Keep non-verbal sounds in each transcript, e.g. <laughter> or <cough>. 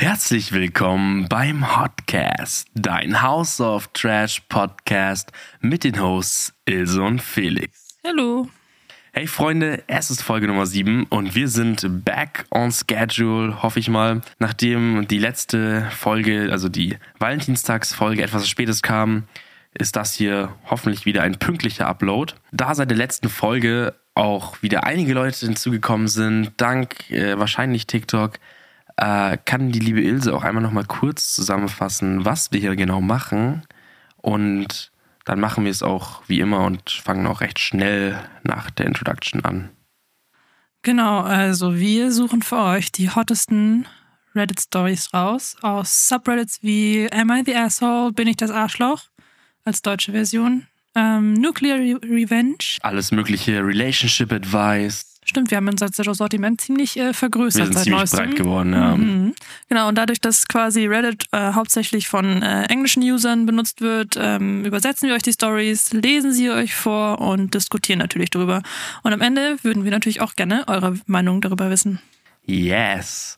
Herzlich willkommen beim Hotcast, dein House of Trash Podcast mit den Hosts Ilse und Felix. Hallo. Hey Freunde, es ist Folge Nummer 7 und wir sind back on schedule, hoffe ich mal. Nachdem die letzte Folge, also die Valentinstagsfolge etwas spätes kam, ist das hier hoffentlich wieder ein pünktlicher Upload. Da seit der letzten Folge auch wieder einige Leute hinzugekommen sind, dank äh, wahrscheinlich TikTok, äh, kann die liebe Ilse auch einmal noch mal kurz zusammenfassen, was wir hier genau machen. Und dann machen wir es auch wie immer und fangen auch recht schnell nach der Introduction an. Genau, also wir suchen für euch die hottesten Reddit-Stories raus aus Subreddits wie Am I the Asshole? Bin ich das Arschloch? Als deutsche Version. Ähm, Nuclear Re Revenge. Alles mögliche Relationship Advice. Stimmt, wir haben unser Sortiment ziemlich äh, vergrößert Wir sind seit ziemlich neuestem. breit geworden, ja. Mhm. Genau, und dadurch, dass quasi Reddit äh, hauptsächlich von äh, englischen Usern benutzt wird, ähm, übersetzen wir euch die Stories, lesen sie euch vor und diskutieren natürlich darüber. Und am Ende würden wir natürlich auch gerne eure Meinung darüber wissen. Yes.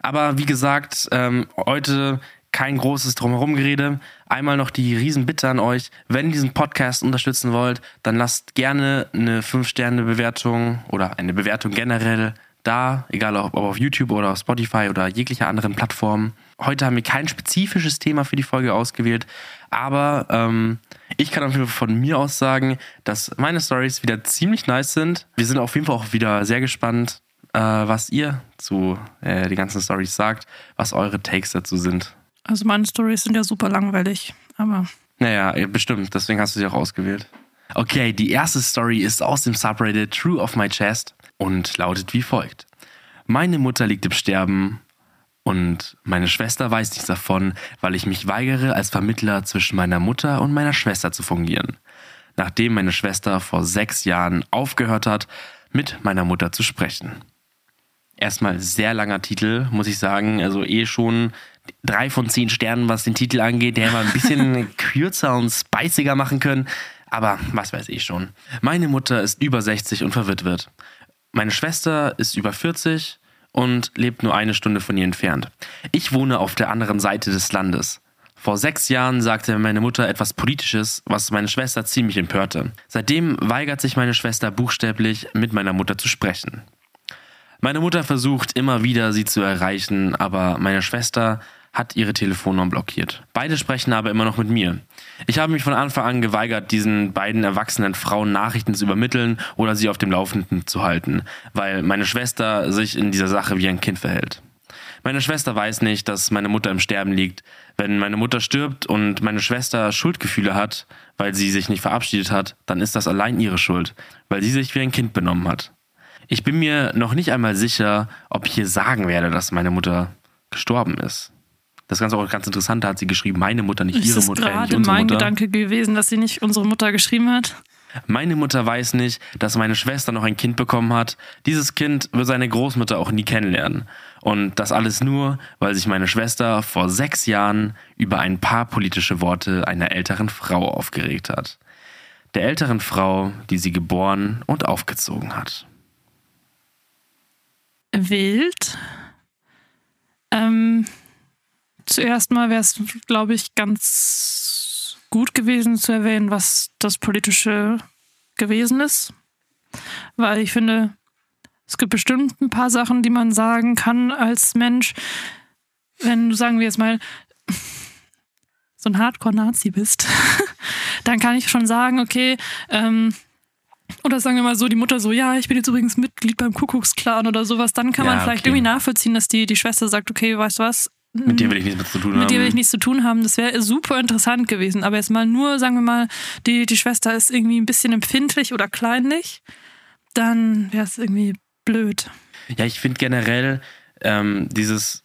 Aber wie gesagt, ähm, heute kein großes Drumherumgerede. Einmal noch die Riesenbitte an euch. Wenn ihr diesen Podcast unterstützen wollt, dann lasst gerne eine 5-Sterne-Bewertung oder eine Bewertung generell da, egal ob auf YouTube oder auf Spotify oder jeglicher anderen Plattform. Heute haben wir kein spezifisches Thema für die Folge ausgewählt, aber ähm, ich kann auf jeden Fall von mir aus sagen, dass meine Stories wieder ziemlich nice sind. Wir sind auf jeden Fall auch wieder sehr gespannt, äh, was ihr zu äh, den ganzen Stories sagt, was eure Takes dazu sind. Also meine Stories sind ja super langweilig, aber Naja, bestimmt, deswegen hast du sie auch ausgewählt. Okay, die erste Story ist aus dem Subreddit True of My Chest und lautet wie folgt. Meine Mutter liegt im Sterben und meine Schwester weiß nichts davon, weil ich mich weigere, als Vermittler zwischen meiner Mutter und meiner Schwester zu fungieren. Nachdem meine Schwester vor sechs Jahren aufgehört hat, mit meiner Mutter zu sprechen. Erstmal sehr langer Titel, muss ich sagen. Also eh schon drei von zehn Sternen, was den Titel angeht. Der hätte man ein bisschen <laughs> kürzer und spiciger machen können. Aber was weiß ich schon. Meine Mutter ist über 60 und verwitwet. Meine Schwester ist über 40 und lebt nur eine Stunde von ihr entfernt. Ich wohne auf der anderen Seite des Landes. Vor sechs Jahren sagte meine Mutter etwas Politisches, was meine Schwester ziemlich empörte. Seitdem weigert sich meine Schwester buchstäblich, mit meiner Mutter zu sprechen. Meine Mutter versucht immer wieder, sie zu erreichen, aber meine Schwester hat ihre Telefonnummer blockiert. Beide sprechen aber immer noch mit mir. Ich habe mich von Anfang an geweigert, diesen beiden erwachsenen Frauen Nachrichten zu übermitteln oder sie auf dem Laufenden zu halten, weil meine Schwester sich in dieser Sache wie ein Kind verhält. Meine Schwester weiß nicht, dass meine Mutter im Sterben liegt. Wenn meine Mutter stirbt und meine Schwester Schuldgefühle hat, weil sie sich nicht verabschiedet hat, dann ist das allein ihre Schuld, weil sie sich wie ein Kind benommen hat. Ich bin mir noch nicht einmal sicher, ob ich hier sagen werde, dass meine Mutter gestorben ist. Das Ganze auch ganz interessant, da hat sie geschrieben, meine Mutter, nicht ist ihre Mutter, äh, nicht gerade mein. Gedanke gewesen, dass sie nicht unsere Mutter geschrieben hat? Meine Mutter weiß nicht, dass meine Schwester noch ein Kind bekommen hat. Dieses Kind wird seine Großmutter auch nie kennenlernen. Und das alles nur, weil sich meine Schwester vor sechs Jahren über ein paar politische Worte einer älteren Frau aufgeregt hat. Der älteren Frau, die sie geboren und aufgezogen hat. Wild. Ähm, zuerst mal wäre es, glaube ich, ganz gut gewesen zu erwähnen, was das Politische gewesen ist. Weil ich finde, es gibt bestimmt ein paar Sachen, die man sagen kann als Mensch. Wenn du, sagen wir jetzt mal, so ein Hardcore-Nazi bist, <laughs> dann kann ich schon sagen, okay, ähm, oder sagen wir mal so, die Mutter so, ja, ich bin jetzt übrigens Mitglied beim Kuckucksklan oder sowas, dann kann Ja, man vielleicht okay. irgendwie nachvollziehen, dass die, die Schwester sagt, okay, weißt du was, Mit dir will ich nichts mehr zu tun haben. mit dir will ich nichts zu tun haben. Das wäre super interessant gewesen. Aber jetzt mal nur, sagen wir mal, die, die Schwester ist irgendwie ein bisschen empfindlich oder kleinlich, dann wäre es irgendwie blöd. Ja, ich finde generell, ähm, dieses,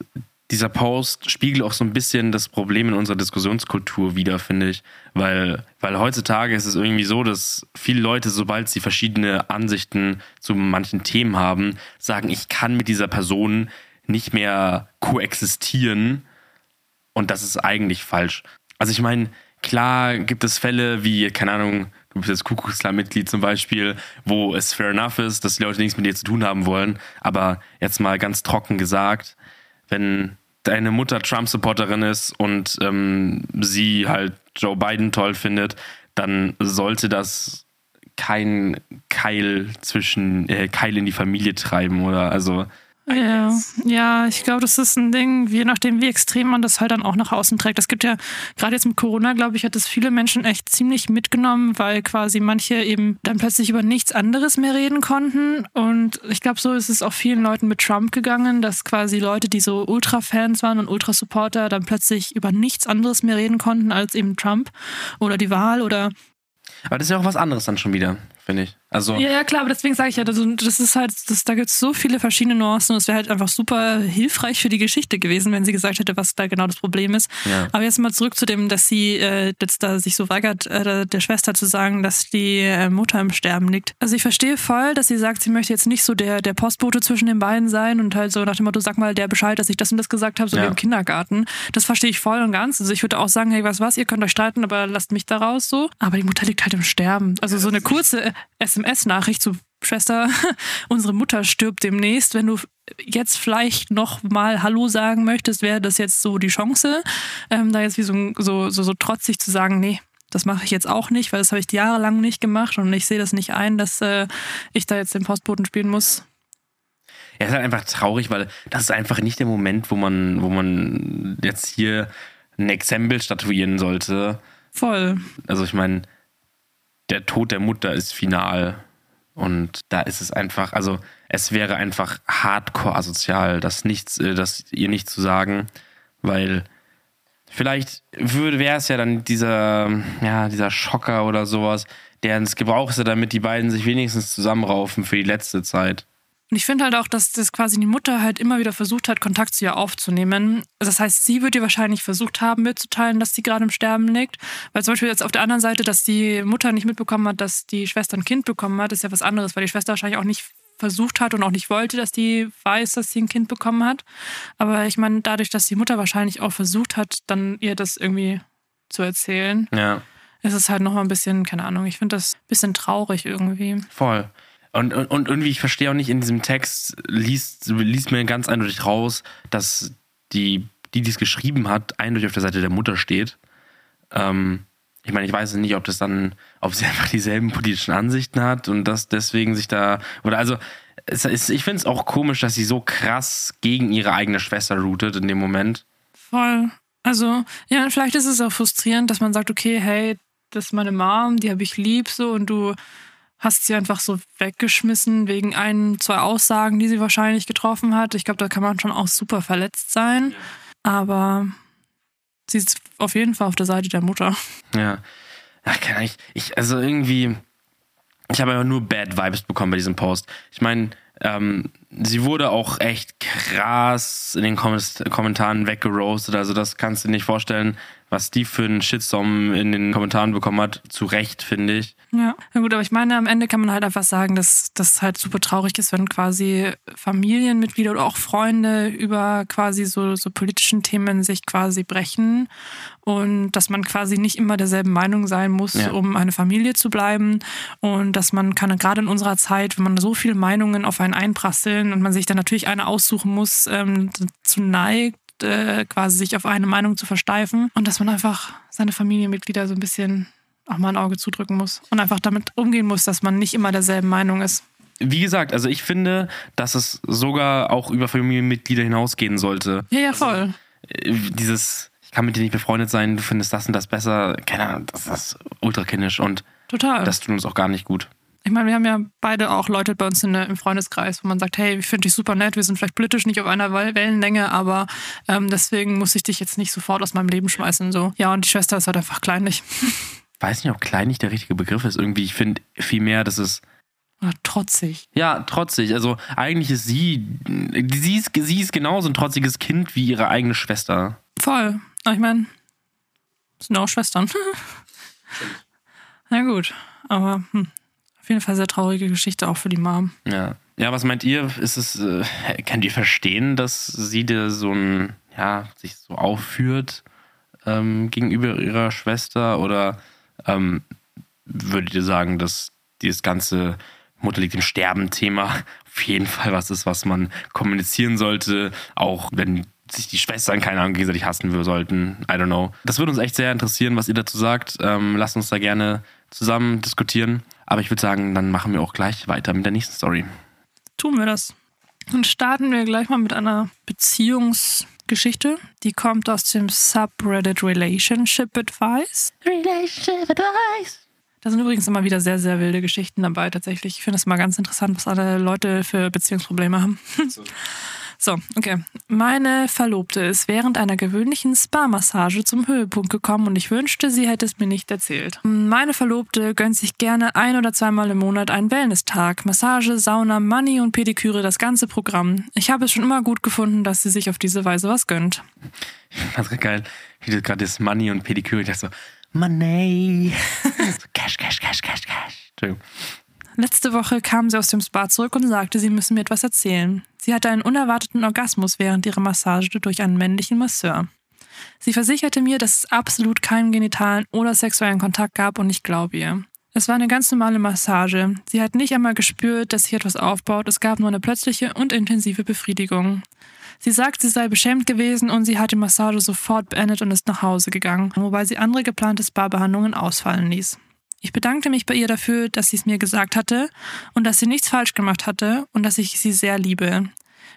dieser Post spiegelt auch so ein bisschen das Problem in unserer Diskussionskultur wider, finde ich. Weil, weil heutzutage ist es irgendwie so, dass viele Leute, sobald sie verschiedene Ansichten zu manchen Themen haben, sagen, ich kann mit dieser Person nicht mehr koexistieren. Und das ist eigentlich falsch. Also ich meine, klar gibt es Fälle wie, keine Ahnung, du bist jetzt Kuckucksklan-Mitglied zum Beispiel, wo es fair enough ist, dass die Leute nichts mit dir zu tun haben wollen. Aber jetzt mal ganz trocken gesagt, wenn deine Mutter Trump-Supporterin ist und ähm, sie halt Joe Biden toll findet, dann sollte das kein Keil zwischen äh, Keil in die Familie treiben oder also ja, ja, ich glaube, das ist ein Ding, je nachdem, wie extrem man das halt dann auch nach außen trägt. Es gibt ja, gerade jetzt mit Corona, glaube ich, hat das viele Menschen echt ziemlich mitgenommen, weil quasi manche eben dann plötzlich über nichts anderes mehr reden konnten. Und ich glaube, so ist es auch vielen Leuten mit Trump gegangen, dass quasi Leute, die so Ultra-Fans waren und Ultra-Supporter, dann plötzlich über nichts anderes mehr reden konnten als eben Trump oder die Wahl oder. Aber das ist ja auch was anderes dann schon wieder finde ich. Also ja, ja, klar, aber deswegen sage ich ja, also, das ist halt, das, da gibt es so viele verschiedene Nuancen und es wäre halt einfach super hilfreich für die Geschichte gewesen, wenn sie gesagt hätte, was da genau das Problem ist. Ja. Aber jetzt mal zurück zu dem, dass sie äh, jetzt da sich so weigert, äh, der Schwester zu sagen, dass die äh, Mutter im Sterben liegt. Also ich verstehe voll, dass sie sagt, sie möchte jetzt nicht so der, der Postbote zwischen den beiden sein und halt so nach dem Motto, sag mal der Bescheid, dass ich das und das gesagt habe, so ja. wie im Kindergarten. Das verstehe ich voll und ganz. Also ich würde auch sagen, hey, was was, ihr könnt euch streiten, aber lasst mich da raus so. Aber die Mutter liegt halt im Sterben. Also so eine kurze SMS-Nachricht zu Schwester, <laughs> unsere Mutter stirbt demnächst. Wenn du jetzt vielleicht noch mal Hallo sagen möchtest, wäre das jetzt so die Chance, ähm, da jetzt wie so, so, so, so trotzig zu sagen, nee, das mache ich jetzt auch nicht, weil das habe ich jahrelang nicht gemacht und ich sehe das nicht ein, dass äh, ich da jetzt den Postboten spielen muss. Ja, ist halt einfach traurig, weil das ist einfach nicht der Moment, wo man, wo man jetzt hier ein Exempel statuieren sollte. Voll. Also ich meine, der Tod der Mutter ist final. Und da ist es einfach, also es wäre einfach hardcore asozial, das nichts, äh, das ihr nicht zu sagen, weil vielleicht würde wäre es ja dann dieser, ja, dieser Schocker oder sowas, der ins Gebrauch ist, damit die beiden sich wenigstens zusammenraufen für die letzte Zeit. Und ich finde halt auch, dass das quasi die Mutter halt immer wieder versucht hat, Kontakt zu ihr aufzunehmen. Das heißt, sie wird ihr wahrscheinlich versucht haben, mitzuteilen, dass sie gerade im Sterben liegt. Weil zum Beispiel jetzt auf der anderen Seite, dass die Mutter nicht mitbekommen hat, dass die Schwester ein Kind bekommen hat, ist ja was anderes, weil die Schwester wahrscheinlich auch nicht versucht hat und auch nicht wollte, dass die weiß, dass sie ein Kind bekommen hat. Aber ich meine, dadurch, dass die Mutter wahrscheinlich auch versucht hat, dann ihr das irgendwie zu erzählen, ja. ist es halt nochmal ein bisschen, keine Ahnung, ich finde das ein bisschen traurig irgendwie. Voll. Und, und, und irgendwie, ich verstehe auch nicht, in diesem Text liest, liest mir ganz eindeutig raus, dass die, die dies geschrieben hat, eindeutig auf der Seite der Mutter steht. Ähm, ich meine, ich weiß nicht, ob das dann, ob sie <laughs> einfach dieselben politischen Ansichten hat und das deswegen sich da, oder also, es ist, ich finde es auch komisch, dass sie so krass gegen ihre eigene Schwester routet in dem Moment. Voll. Also, ja, vielleicht ist es auch frustrierend, dass man sagt, okay, hey, das ist meine Mom, die habe ich lieb so und du hast sie einfach so weggeschmissen wegen ein, zwei Aussagen, die sie wahrscheinlich getroffen hat. Ich glaube, da kann man schon auch super verletzt sein. Aber sie ist auf jeden Fall auf der Seite der Mutter. Ja. Ach, kann ich, ich, also irgendwie, ich habe einfach nur Bad Vibes bekommen bei diesem Post. Ich meine, ähm, sie wurde auch echt krass in den Kommentaren weggeroastet. Also das kannst du dir nicht vorstellen, was die für einen Shitstorm in den Kommentaren bekommen hat. Zu Recht, finde ich. Ja, na gut, aber ich meine, am Ende kann man halt einfach sagen, dass das halt super traurig ist, wenn quasi Familienmitglieder oder auch Freunde über quasi so, so politischen Themen sich quasi brechen und dass man quasi nicht immer derselben Meinung sein muss, ja. um eine Familie zu bleiben und dass man kann gerade in unserer Zeit, wenn man so viele Meinungen auf einen einprasseln und man sich dann natürlich eine aussuchen muss, ähm, zu neigt, äh, quasi sich auf eine Meinung zu versteifen und dass man einfach seine Familienmitglieder so ein bisschen auch mal ein Auge zudrücken muss und einfach damit umgehen muss, dass man nicht immer derselben Meinung ist. Wie gesagt, also ich finde, dass es sogar auch über Familienmitglieder hinausgehen sollte. Ja, ja, voll. Also, dieses, ich kann mit dir nicht befreundet sein, du findest das und das besser, keine Ahnung, das ist ultra kindisch und Total. das tut uns auch gar nicht gut. Ich meine, wir haben ja beide auch Leute bei uns in der, im Freundeskreis, wo man sagt, hey, ich finde dich super nett, wir sind vielleicht politisch nicht auf einer Wellenlänge, aber ähm, deswegen muss ich dich jetzt nicht sofort aus meinem Leben schmeißen. So. Ja, und die Schwester ist halt einfach kleinlich. <laughs> Weiß nicht, ob kleinlich der richtige Begriff ist. Irgendwie, ich finde vielmehr, dass es. Oder trotzig. Ja, trotzig. Also eigentlich ist sie, sie ist, sie ist genauso ein trotziges Kind wie ihre eigene Schwester. Voll. Ich meine, sind auch Schwestern. <laughs> Na gut, aber hm, auf jeden Fall sehr traurige Geschichte auch für die Mom. Ja. Ja, was meint ihr? Ist es, äh, könnt ihr verstehen, dass sie dir so ein, ja, sich so aufführt ähm, gegenüber ihrer Schwester? Oder ähm, würdet ihr sagen, dass dieses ganze Mutter liegt im Sterben-Thema <laughs> auf jeden Fall was ist, was man kommunizieren sollte, auch wenn sich die Schwestern, keine Ahnung, gegenseitig hassen wir sollten. I don't know. Das würde uns echt sehr interessieren, was ihr dazu sagt. Ähm, lasst uns da gerne zusammen diskutieren. Aber ich würde sagen, dann machen wir auch gleich weiter mit der nächsten Story. Tun wir das. Und starten wir gleich mal mit einer Beziehungsgeschichte. Die kommt aus dem Subreddit Relationship Advice. Relationship Advice. Da sind übrigens immer wieder sehr, sehr wilde Geschichten dabei tatsächlich. Ich finde es mal ganz interessant, was alle Leute für Beziehungsprobleme haben. So. <laughs> So, okay. Meine Verlobte ist während einer gewöhnlichen Spa-Massage zum Höhepunkt gekommen und ich wünschte, sie hätte es mir nicht erzählt. Meine Verlobte gönnt sich gerne ein oder zweimal im Monat einen Wellness-Tag. Massage, Sauna, Money und Pediküre, das ganze Programm. Ich habe es schon immer gut gefunden, dass sie sich auf diese Weise was gönnt. <laughs> Ich fand's geil, wie du gerade das Money und Pediküre, ich dachte so, Money. <laughs> so, cash, cash, cash, cash, cash. Entschuldigung. Letzte Woche kam sie aus dem Spa zurück und sagte, sie müsse mir etwas erzählen. Sie hatte einen unerwarteten Orgasmus während ihrer Massage durch einen männlichen Masseur. Sie versicherte mir, dass es absolut keinen genitalen oder sexuellen Kontakt gab und ich glaube ihr. Es war eine ganz normale Massage. Sie hat nicht einmal gespürt, dass sich etwas aufbaut. Es gab nur eine plötzliche und intensive Befriedigung. Sie sagt, sie sei beschämt gewesen und sie hat die Massage sofort beendet und ist nach Hause gegangen, wobei sie andere geplante Spa-Behandlungen ausfallen ließ. Ich bedankte mich bei ihr dafür, dass sie es mir gesagt hatte und dass sie nichts falsch gemacht hatte und dass ich sie sehr liebe.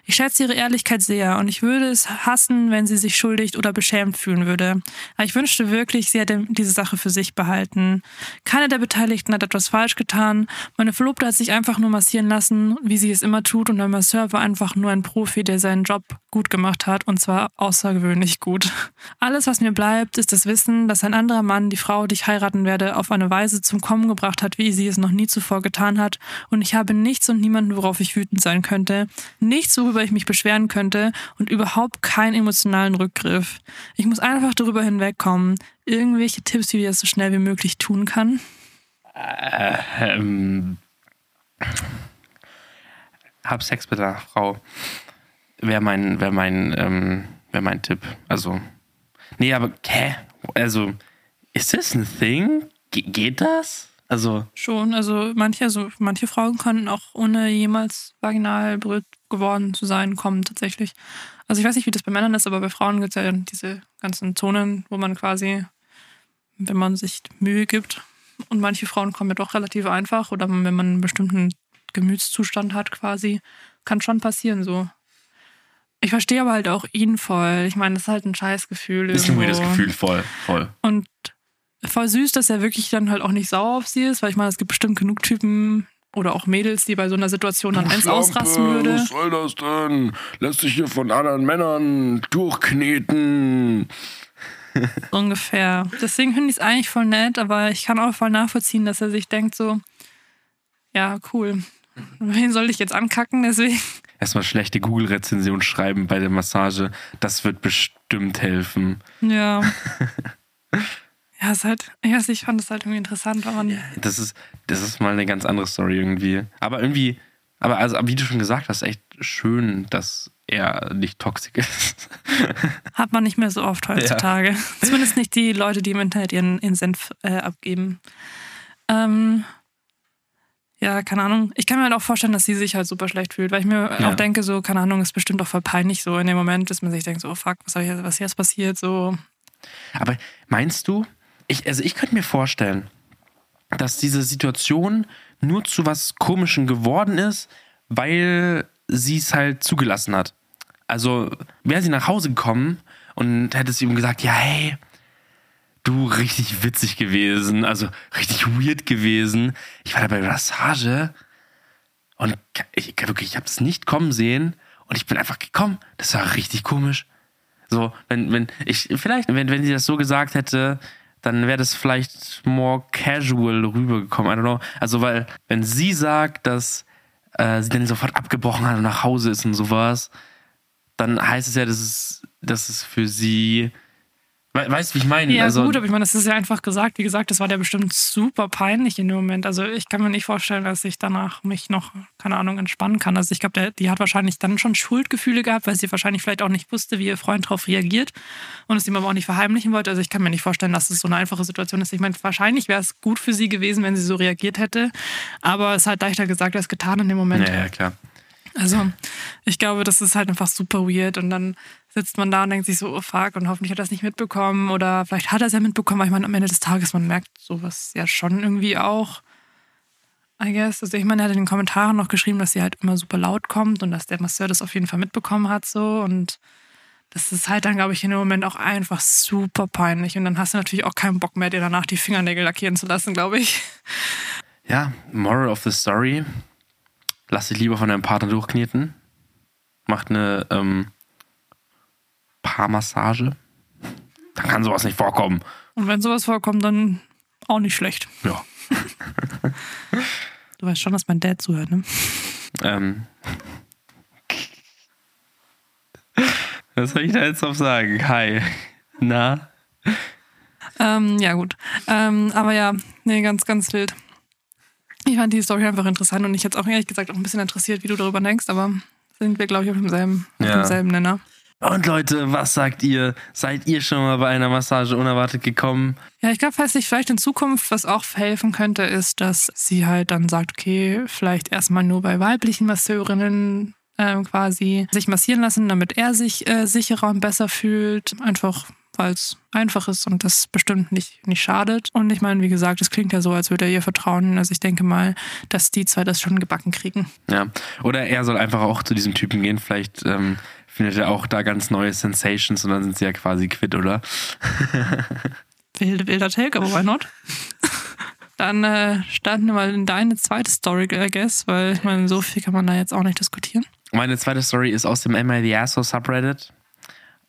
Ich schätze ihre Ehrlichkeit sehr und ich würde es hassen, wenn sie sich schuldig oder beschämt fühlen würde. Aber ich wünschte wirklich, sie hätte diese Sache für sich behalten. Keiner der Beteiligten hat etwas falsch getan. Meine Verlobte hat sich einfach nur massieren lassen, wie sie es immer tut, und der Masseur war einfach nur ein Profi, der seinen Job gut gemacht hat und zwar außergewöhnlich gut. Alles, was mir bleibt, ist das Wissen, dass ein anderer Mann die Frau, die ich heiraten werde, auf eine Weise zum Kommen gebracht hat, wie sie es noch nie zuvor getan hat. Und ich habe nichts und niemanden, worauf ich wütend sein könnte. Nichts, worüber worüber ich mich beschweren könnte und überhaupt keinen emotionalen Rückgriff. Ich muss einfach darüber hinwegkommen. Irgendwelche Tipps, wie ich das so schnell wie möglich tun kann? Äh, ähm, hab Sex mit einer Frau. Wäre mein, wär mein, ähm, wär mein Tipp. Also, nee, aber, hä? Also, ist das ein Thing? Ge geht das? Also. Schon, also manche, also manche Frauen können auch ohne jemals vaginal berührt geworden zu sein, kommen tatsächlich. Also ich weiß nicht, wie das bei Männern ist, aber bei Frauen gibt es ja diese ganzen Zonen, wo man quasi, wenn man sich Mühe gibt, und manche Frauen kommen ja doch relativ einfach, oder wenn man einen bestimmten Gemütszustand hat quasi, kann schon passieren so. Ich verstehe aber halt auch ihn voll. Ich meine, das ist halt ein Scheißgefühl. Ist ein weirdes Gefühl, voll, voll. Und voll süß, dass er wirklich dann halt auch nicht sauer auf sie ist, weil ich meine, es gibt bestimmt genug Typen oder auch Mädels, die bei so einer Situation dann eins ausrasten würde. Was soll das denn? Lässt sich hier von anderen Männern durchkneten. <laughs> Ungefähr. Deswegen finde ich es eigentlich voll nett, aber ich kann auch voll nachvollziehen, dass er sich denkt so, ja, cool. Wen soll ich jetzt ankacken? Deswegen. Erstmal schlechte Google-Rezension schreiben bei der Massage. Das wird bestimmt helfen. Ja. <laughs> Ja, es ist halt, ich, weiß, ich fand es halt irgendwie interessant, weil man. Das ist, das ist mal eine ganz andere Story irgendwie. Aber irgendwie, aber also, wie du schon gesagt hast, echt schön, dass er nicht toxisch ist. <laughs> Hat man nicht mehr so oft heutzutage. Ja. <laughs> Zumindest nicht die Leute, die im Internet ihren, ihren Senf äh, abgeben. Ähm, ja, keine Ahnung. Ich kann mir halt auch vorstellen, dass sie sich halt super schlecht fühlt, weil ich mir ja. auch denke, so, keine Ahnung, ist bestimmt auch voll peinlich so in dem Moment, dass man sich denkt, so, oh fuck, was, ich, was jetzt passiert, so. Aber meinst du, ich, also ich könnte mir vorstellen, dass diese Situation nur zu was Komischem geworden ist, weil sie es halt zugelassen hat. Also wäre sie nach Hause gekommen und hätte sie ihm gesagt, ja, hey, du richtig witzig gewesen, also richtig weird gewesen. Ich war da bei Massage und ich, wirklich, ich habe es nicht kommen sehen und ich bin einfach gekommen. Das war richtig komisch. So, wenn, wenn ich, vielleicht, wenn, wenn sie das so gesagt hätte, dann wäre das vielleicht more casual rübergekommen. I don't know. Also, weil, wenn sie sagt, dass äh, sie dann sofort abgebrochen hat und nach Hause ist und sowas, dann heißt es ja, dass es, dass es für sie Weißt du, wie ich meine? Ja, also, gut, aber ich meine, das ist ja einfach gesagt. Wie gesagt, das war der bestimmt super peinlich in dem Moment. Also ich kann mir nicht vorstellen, dass ich danach mich noch, keine Ahnung, entspannen kann. Also ich glaube, die hat wahrscheinlich dann schon Schuldgefühle gehabt, weil sie wahrscheinlich vielleicht auch nicht wusste, wie ihr Freund darauf reagiert und es ihm aber auch nicht verheimlichen wollte. Also ich kann mir nicht vorstellen, dass es so eine einfache Situation ist. Ich meine, wahrscheinlich wäre es gut für sie gewesen, wenn sie so reagiert hätte. Aber es halt leichter gesagt als getan in dem Moment. Ja, ja, klar. Also, ich glaube, das ist halt einfach super weird und dann sitzt man da und denkt sich so, oh fuck, und hoffentlich hat er es nicht mitbekommen oder vielleicht hat er es ja mitbekommen, weil ich meine, am Ende des Tages, man merkt sowas ja schon irgendwie auch. I guess. Also ich meine, er hat in den Kommentaren noch geschrieben, dass sie halt immer super laut kommt und dass der Masseur das auf jeden Fall mitbekommen hat so und das ist halt dann, glaube ich, in dem Moment auch einfach super peinlich und dann hast du natürlich auch keinen Bock mehr, dir danach die Fingernägel lackieren zu lassen, glaube ich. Ja, Moral of the Story. Lass dich lieber von deinem Partner durchkneten. Macht eine ähm, Paarmassage. Dann kann sowas nicht vorkommen. Und wenn sowas vorkommt, dann auch nicht schlecht. Ja. Du weißt schon, dass mein Dad zuhört, ne? Ähm. Was soll ich da jetzt noch sagen? Hi. Na? Ähm, ja, gut. Ähm, aber ja, nee, ganz, ganz wild. Ich fand die Story einfach interessant und ich hätte auch ehrlich gesagt auch ein bisschen interessiert, wie du darüber denkst, aber sind wir, glaube ich, auf demselben, auf Ja. demselben Nenner. Und Leute, was sagt ihr? Seid ihr schon mal bei einer Massage unerwartet gekommen? Ja, ich glaube, falls sich vielleicht in Zukunft was auch helfen könnte, ist, dass sie halt dann sagt, okay, vielleicht erstmal nur bei weiblichen Masseurinnen ähm, quasi sich massieren lassen, damit er sich äh, sicherer und besser fühlt. Einfach, weil es einfach ist und das bestimmt nicht, nicht schadet. Und ich meine, wie gesagt, es klingt ja so, als würde er ihr vertrauen. Also ich denke mal, dass die zwei das schon gebacken kriegen. Ja. Oder er soll einfach auch zu diesem Typen gehen. Vielleicht ähm, findet er auch da ganz neue Sensations und dann sind sie ja quasi quitt, oder? <laughs> Wilde, wilder Take, aber why not? <laughs> Dann äh, starten wir mal in deine zweite Story, I guess, weil ich meine, so viel kann man da jetzt auch nicht diskutieren. Meine zweite Story ist aus dem Am I the Asshole Subreddit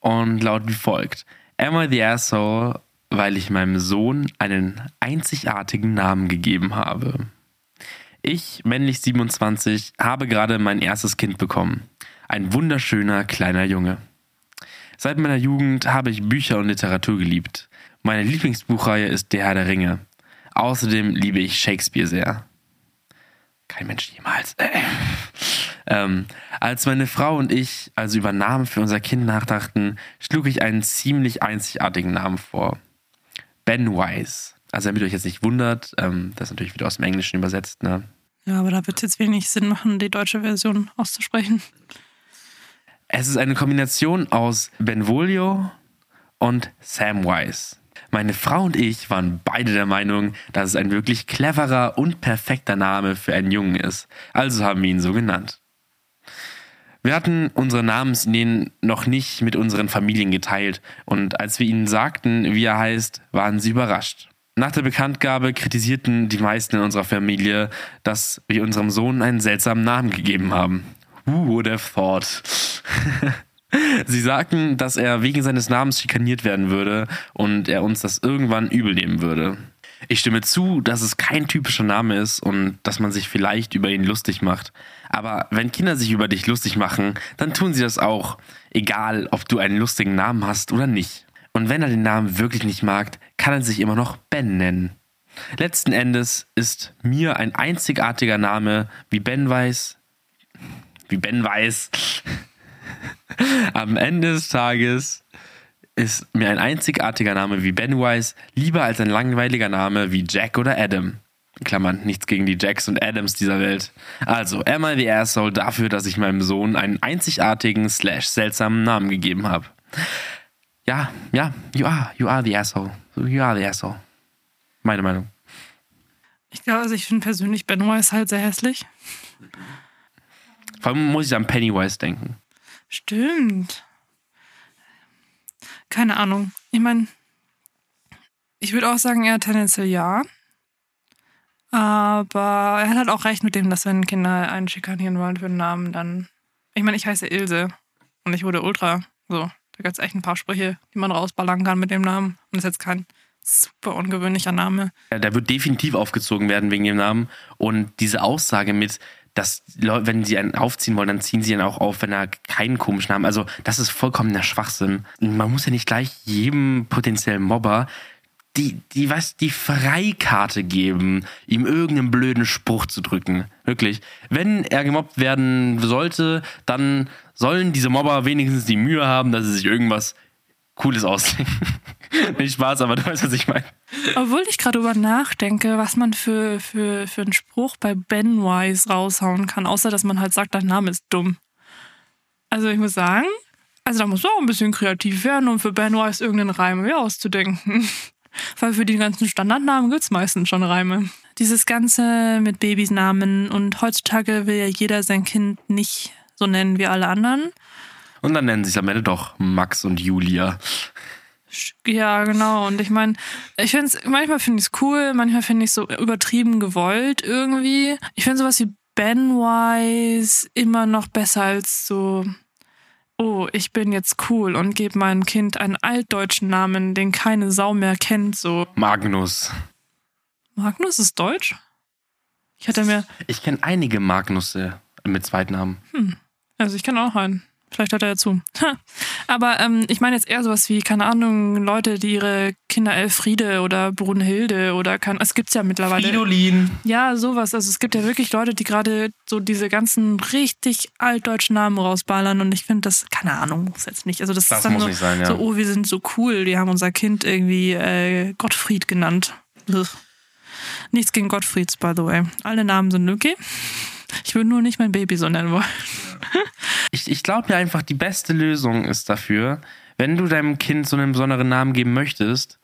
und laut wie folgt. Am I the Asshole, weil ich meinem Sohn einen einzigartigen Namen gegeben habe. Ich, männlich 27, habe gerade mein erstes Kind bekommen. Ein wunderschöner kleiner Junge. Seit meiner Jugend habe ich Bücher und Literatur geliebt. Meine Lieblingsbuchreihe ist Der Herr der Ringe. Außerdem liebe ich Shakespeare sehr. Kein Mensch jemals. Äh. Ähm, als meine Frau und ich also über Namen für unser Kind nachdachten, schlug ich einen ziemlich einzigartigen Namen vor. Ben Wise. Also damit ihr euch jetzt nicht wundert, ähm, das ist natürlich wieder aus dem Englischen übersetzt, ne? Ja, aber da wird es jetzt wenig Sinn machen, die deutsche Version auszusprechen. Es ist eine Kombination aus Benvolio und Samwise. Meine Frau und ich waren beide der Meinung, dass es ein wirklich cleverer und perfekter Name für einen Jungen ist. Also haben wir ihn so genannt. Wir hatten unsere Namensideen noch nicht mit unseren Familien geteilt und als wir ihnen sagten, wie er heißt, waren sie überrascht. Nach der Bekanntgabe kritisierten die meisten in unserer Familie, dass wir unserem Sohn einen seltsamen Namen gegeben haben. Who would have thought? Sie sagten, dass er wegen seines Namens schikaniert werden würde und er uns das irgendwann übel nehmen würde. Ich stimme zu, dass es kein typischer Name ist und dass man sich vielleicht über ihn lustig macht. Aber wenn Kinder sich über dich lustig machen, dann tun sie das auch, egal ob du einen lustigen Namen hast oder nicht. Und wenn er den Namen wirklich nicht mag, kann er sich immer noch Ben nennen. Letzten Endes ist mir ein einzigartiger Name wie Ben Weiß, wie Ben Weiß, <laughs> am Ende des Tages ist mir ein einzigartiger Name wie Ben Wise lieber als ein langweiliger Name wie Jack oder Adam. Klammern, nichts gegen die Jacks und Adams dieser Welt. Also, am I the asshole dafür, dass ich meinem Sohn einen einzigartigen slash seltsamen Namen gegeben habe. Ja, ja, you are, you are the asshole. You are the asshole. Meine Meinung. Ich glaube, also ich finde persönlich Ben Wise halt sehr hässlich. Vor allem muss ich an Pennywise denken. Stimmt. Keine Ahnung. Ich meine, ich würde auch sagen, eher tendenziell ja. Aber er hat halt auch recht mit dem, dass wenn Kinder einen schikanieren wollen für einen Namen, dann. Ich meine, ich heiße Ilse und ich wurde Ultra. So, da gibt es echt ein paar Sprüche, die man rausballern kann mit dem Namen. Und das ist jetzt kein super ungewöhnlicher Name. Ja, der wird definitiv aufgezogen werden wegen dem Namen. Und diese Aussage mit, dass Leute, wenn sie einen aufziehen wollen, dann ziehen sie ihn auch auf, wenn er keinen komischen Namen. Also, das ist vollkommener Schwachsinn. Man muss ja nicht gleich jedem potenziellen Mobber die, die, was, die Freikarte geben, ihm irgendeinen blöden Spruch zu drücken. Wirklich. Wenn er gemobbt werden sollte, dann sollen diese Mobber wenigstens die Mühe haben, dass sie sich irgendwas cooles Aussehen. <laughs> Nicht Spaß, aber du weißt, was ich meine. Obwohl ich gerade drüber nachdenke, was man für, für, für einen Spruch bei Ben Wise raushauen kann, außer dass man halt sagt, dein Name ist dumm. Also ich muss sagen, also da muss man auch ein bisschen kreativ werden, um für Ben Wise irgendeinen Reim auszudenken. Weil für die ganzen Standardnamen gibt es meistens schon Reime. Dieses Ganze mit Babysnamen und heutzutage will ja jeder sein Kind nicht so nennen wie alle anderen. Und dann nennen sie sich am Ende doch Max und Julia. Ja, genau. Und ich meine, ich finde es, manchmal finde ich es cool, manchmal finde ich es so übertrieben gewollt irgendwie. Ich finde sowas wie Ben Wise immer noch besser als so, oh, ich bin jetzt cool und gebe meinem Kind einen altdeutschen Namen, den keine Sau mehr kennt, so. Magnus. Magnus ist deutsch? Ich hatte mir. Ich kenne einige Magnusse mit Zweitnamen. Hm. Also ich kenne auch einen. Vielleicht hört er ja zu. Aber ähm, ich meine jetzt eher sowas wie, keine Ahnung, Leute, die ihre Kinder Elfriede oder Brunhilde oder kann. Es gibt's ja mittlerweile. Fridolin. Ja, sowas. Also es gibt ja wirklich Leute, die gerade so diese ganzen richtig altdeutschen Namen rausballern und ich finde das, keine Ahnung, muss jetzt nicht. Also das, Das ist dann muss so, nicht sein, ja. so, oh, wir sind so cool, die haben unser Kind irgendwie äh, Gottfried genannt. Nichts gegen Gottfrieds, by the way. Alle Namen sind okay. Ich würde nur nicht mein Baby so nennen wollen. Ich, ich glaube ja einfach, die beste Lösung ist dafür, wenn du deinem Kind so einen besonderen Namen geben möchtest,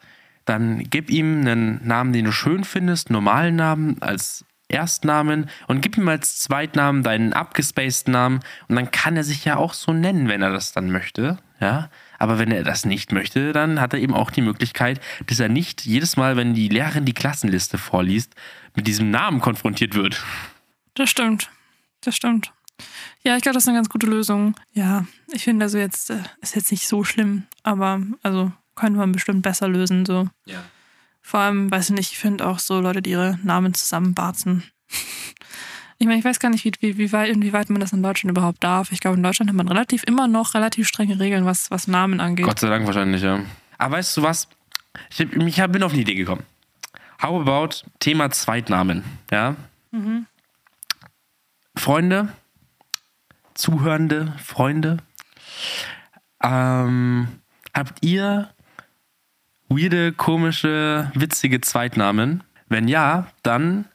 dann gib ihm einen Namen, den du schön findest, normalen Namen als Erstnamen und gib ihm als Zweitnamen deinen abgespaceden Namen und dann kann er sich ja auch so nennen, wenn er das dann möchte, ja. Aber wenn er das nicht möchte, dann hat er eben auch die Möglichkeit, dass er nicht jedes Mal, wenn die Lehrerin die Klassenliste vorliest, mit diesem Namen konfrontiert wird. Das stimmt. Das stimmt. Ja, ich glaube, das ist eine ganz gute Lösung. Ja, ich finde also jetzt, äh, ist jetzt nicht so schlimm, aber also könnte man bestimmt besser lösen. So. Ja. Vor allem, weiß ich nicht, ich finde auch so Leute, die ihre Namen zusammenbarzen. <laughs> Ich meine, ich weiß gar nicht, wie, wie, wie weit, inwieweit man das in Deutschland überhaupt darf. Ich glaube, in Deutschland hat man relativ immer noch relativ strenge Regeln, was, was Namen angeht. Gott sei Dank wahrscheinlich, ja. Aber weißt du was? Ich, ich bin auf eine Idee gekommen. How about Thema Zweitnamen, ja? Freunde, Zuhörende, Freunde, ähm, habt ihr weirde, komische, witzige Zweitnamen? Wenn ja, dann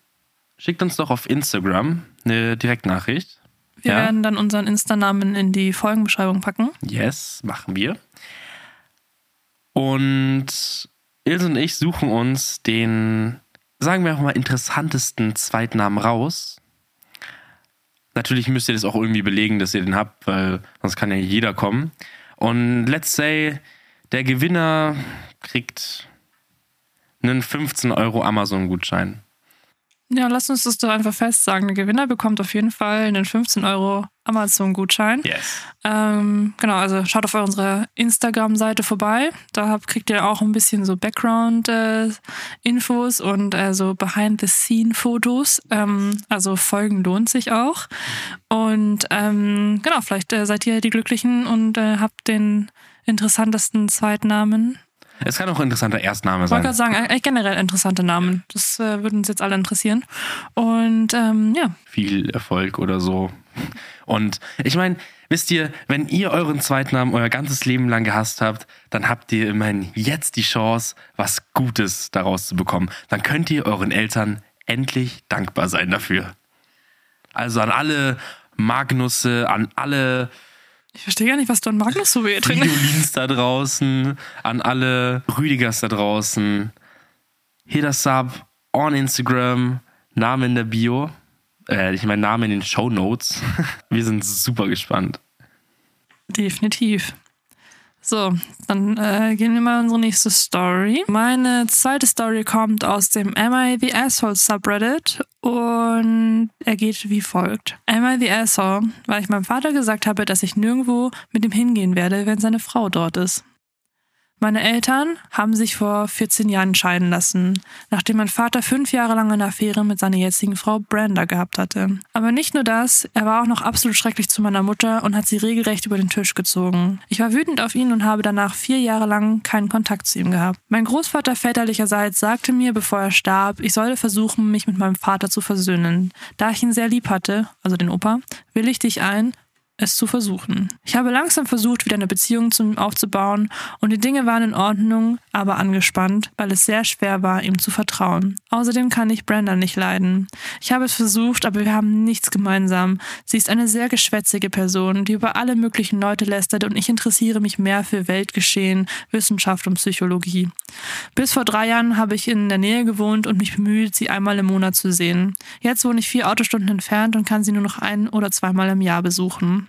schickt uns doch auf Instagram eine Direktnachricht. Wir ja. werden dann unseren Insta-Namen in die Folgenbeschreibung packen. Yes, machen wir. Und Ilse und ich suchen uns den, sagen wir einfach mal, interessantesten Zweitnamen raus. Natürlich müsst ihr das auch irgendwie belegen, dass ihr den habt, weil sonst kann ja jeder kommen. Und let's say, der Gewinner kriegt einen 15 Euro Amazon-Gutschein. Ja, lass uns das doch einfach fest sagen. Der Gewinner bekommt auf jeden Fall einen 15 Euro Amazon-Gutschein. Yes. Ähm, genau, also schaut auf unserer Instagram-Seite vorbei. Da habt, kriegt ihr auch ein bisschen so Background-Infos und äh, so Behind-the-Scene-Fotos. Ähm, also Folgen lohnt sich auch. Und ähm, genau, vielleicht äh, seid ihr die Glücklichen und äh, habt den interessantesten Zweitnamen. Es kann auch ein interessanter Erstname Ich wollte sein. gerade sagen, eigentlich generell interessante Namen. Das äh, würde uns jetzt alle interessieren. Und ähm, ja, viel Erfolg oder so. Und ich meine, wisst ihr, wenn ihr euren Zweitnamen euer ganzes Leben lang gehasst habt, dann habt ihr immerhin jetzt die Chance, was Gutes daraus zu bekommen. Dann könnt ihr euren Eltern endlich dankbar sein dafür. Also an alle Magnusse, an alle ich verstehe gar nicht, was du an Magnus so weh drin Fridolins da draußen, an alle Rüdigers da draußen. Hit us up on Instagram, Name in der Bio. Äh, ich meine Name in den Show Notes. <laughs> Wir sind super gespannt. Definitiv. So, dann äh, gehen wir mal in unsere nächste Story. Meine zweite Story kommt aus dem Am I the Asshole Subreddit und er geht wie folgt. Am I the Asshole, weil ich meinem Vater gesagt habe, dass ich nirgendwo mit ihm hingehen werde, wenn seine Frau dort ist. Meine Eltern haben sich vor 14 Jahren scheiden lassen, nachdem mein Vater fünf Jahre lang eine Affäre mit seiner jetzigen Frau Brenda gehabt hatte. Aber nicht nur das, er war auch noch absolut schrecklich zu meiner Mutter und hat sie regelrecht über den Tisch gezogen. Ich war wütend auf ihn und habe danach vier Jahre lang keinen Kontakt zu ihm gehabt. Mein Großvater väterlicherseits sagte mir, bevor er starb, ich solle versuchen, mich mit meinem Vater zu versöhnen. Da ich ihn sehr lieb hatte, also den Opa, willigte ich ein es zu versuchen. Ich habe langsam versucht, wieder eine Beziehung zu ihm aufzubauen und die Dinge waren in Ordnung, aber angespannt, weil es sehr schwer war, ihm zu vertrauen. Außerdem kann ich Brenda nicht leiden. Ich habe es versucht, aber wir haben nichts gemeinsam. Sie ist eine sehr geschwätzige Person, die über alle möglichen Leute lästert und ich interessiere mich mehr für Weltgeschehen, Wissenschaft und Psychologie. Bis vor drei Jahren habe ich in der Nähe gewohnt und mich bemüht, sie einmal im Monat zu sehen. Jetzt wohne ich vier Autostunden entfernt und kann sie nur noch ein oder zweimal im Jahr besuchen.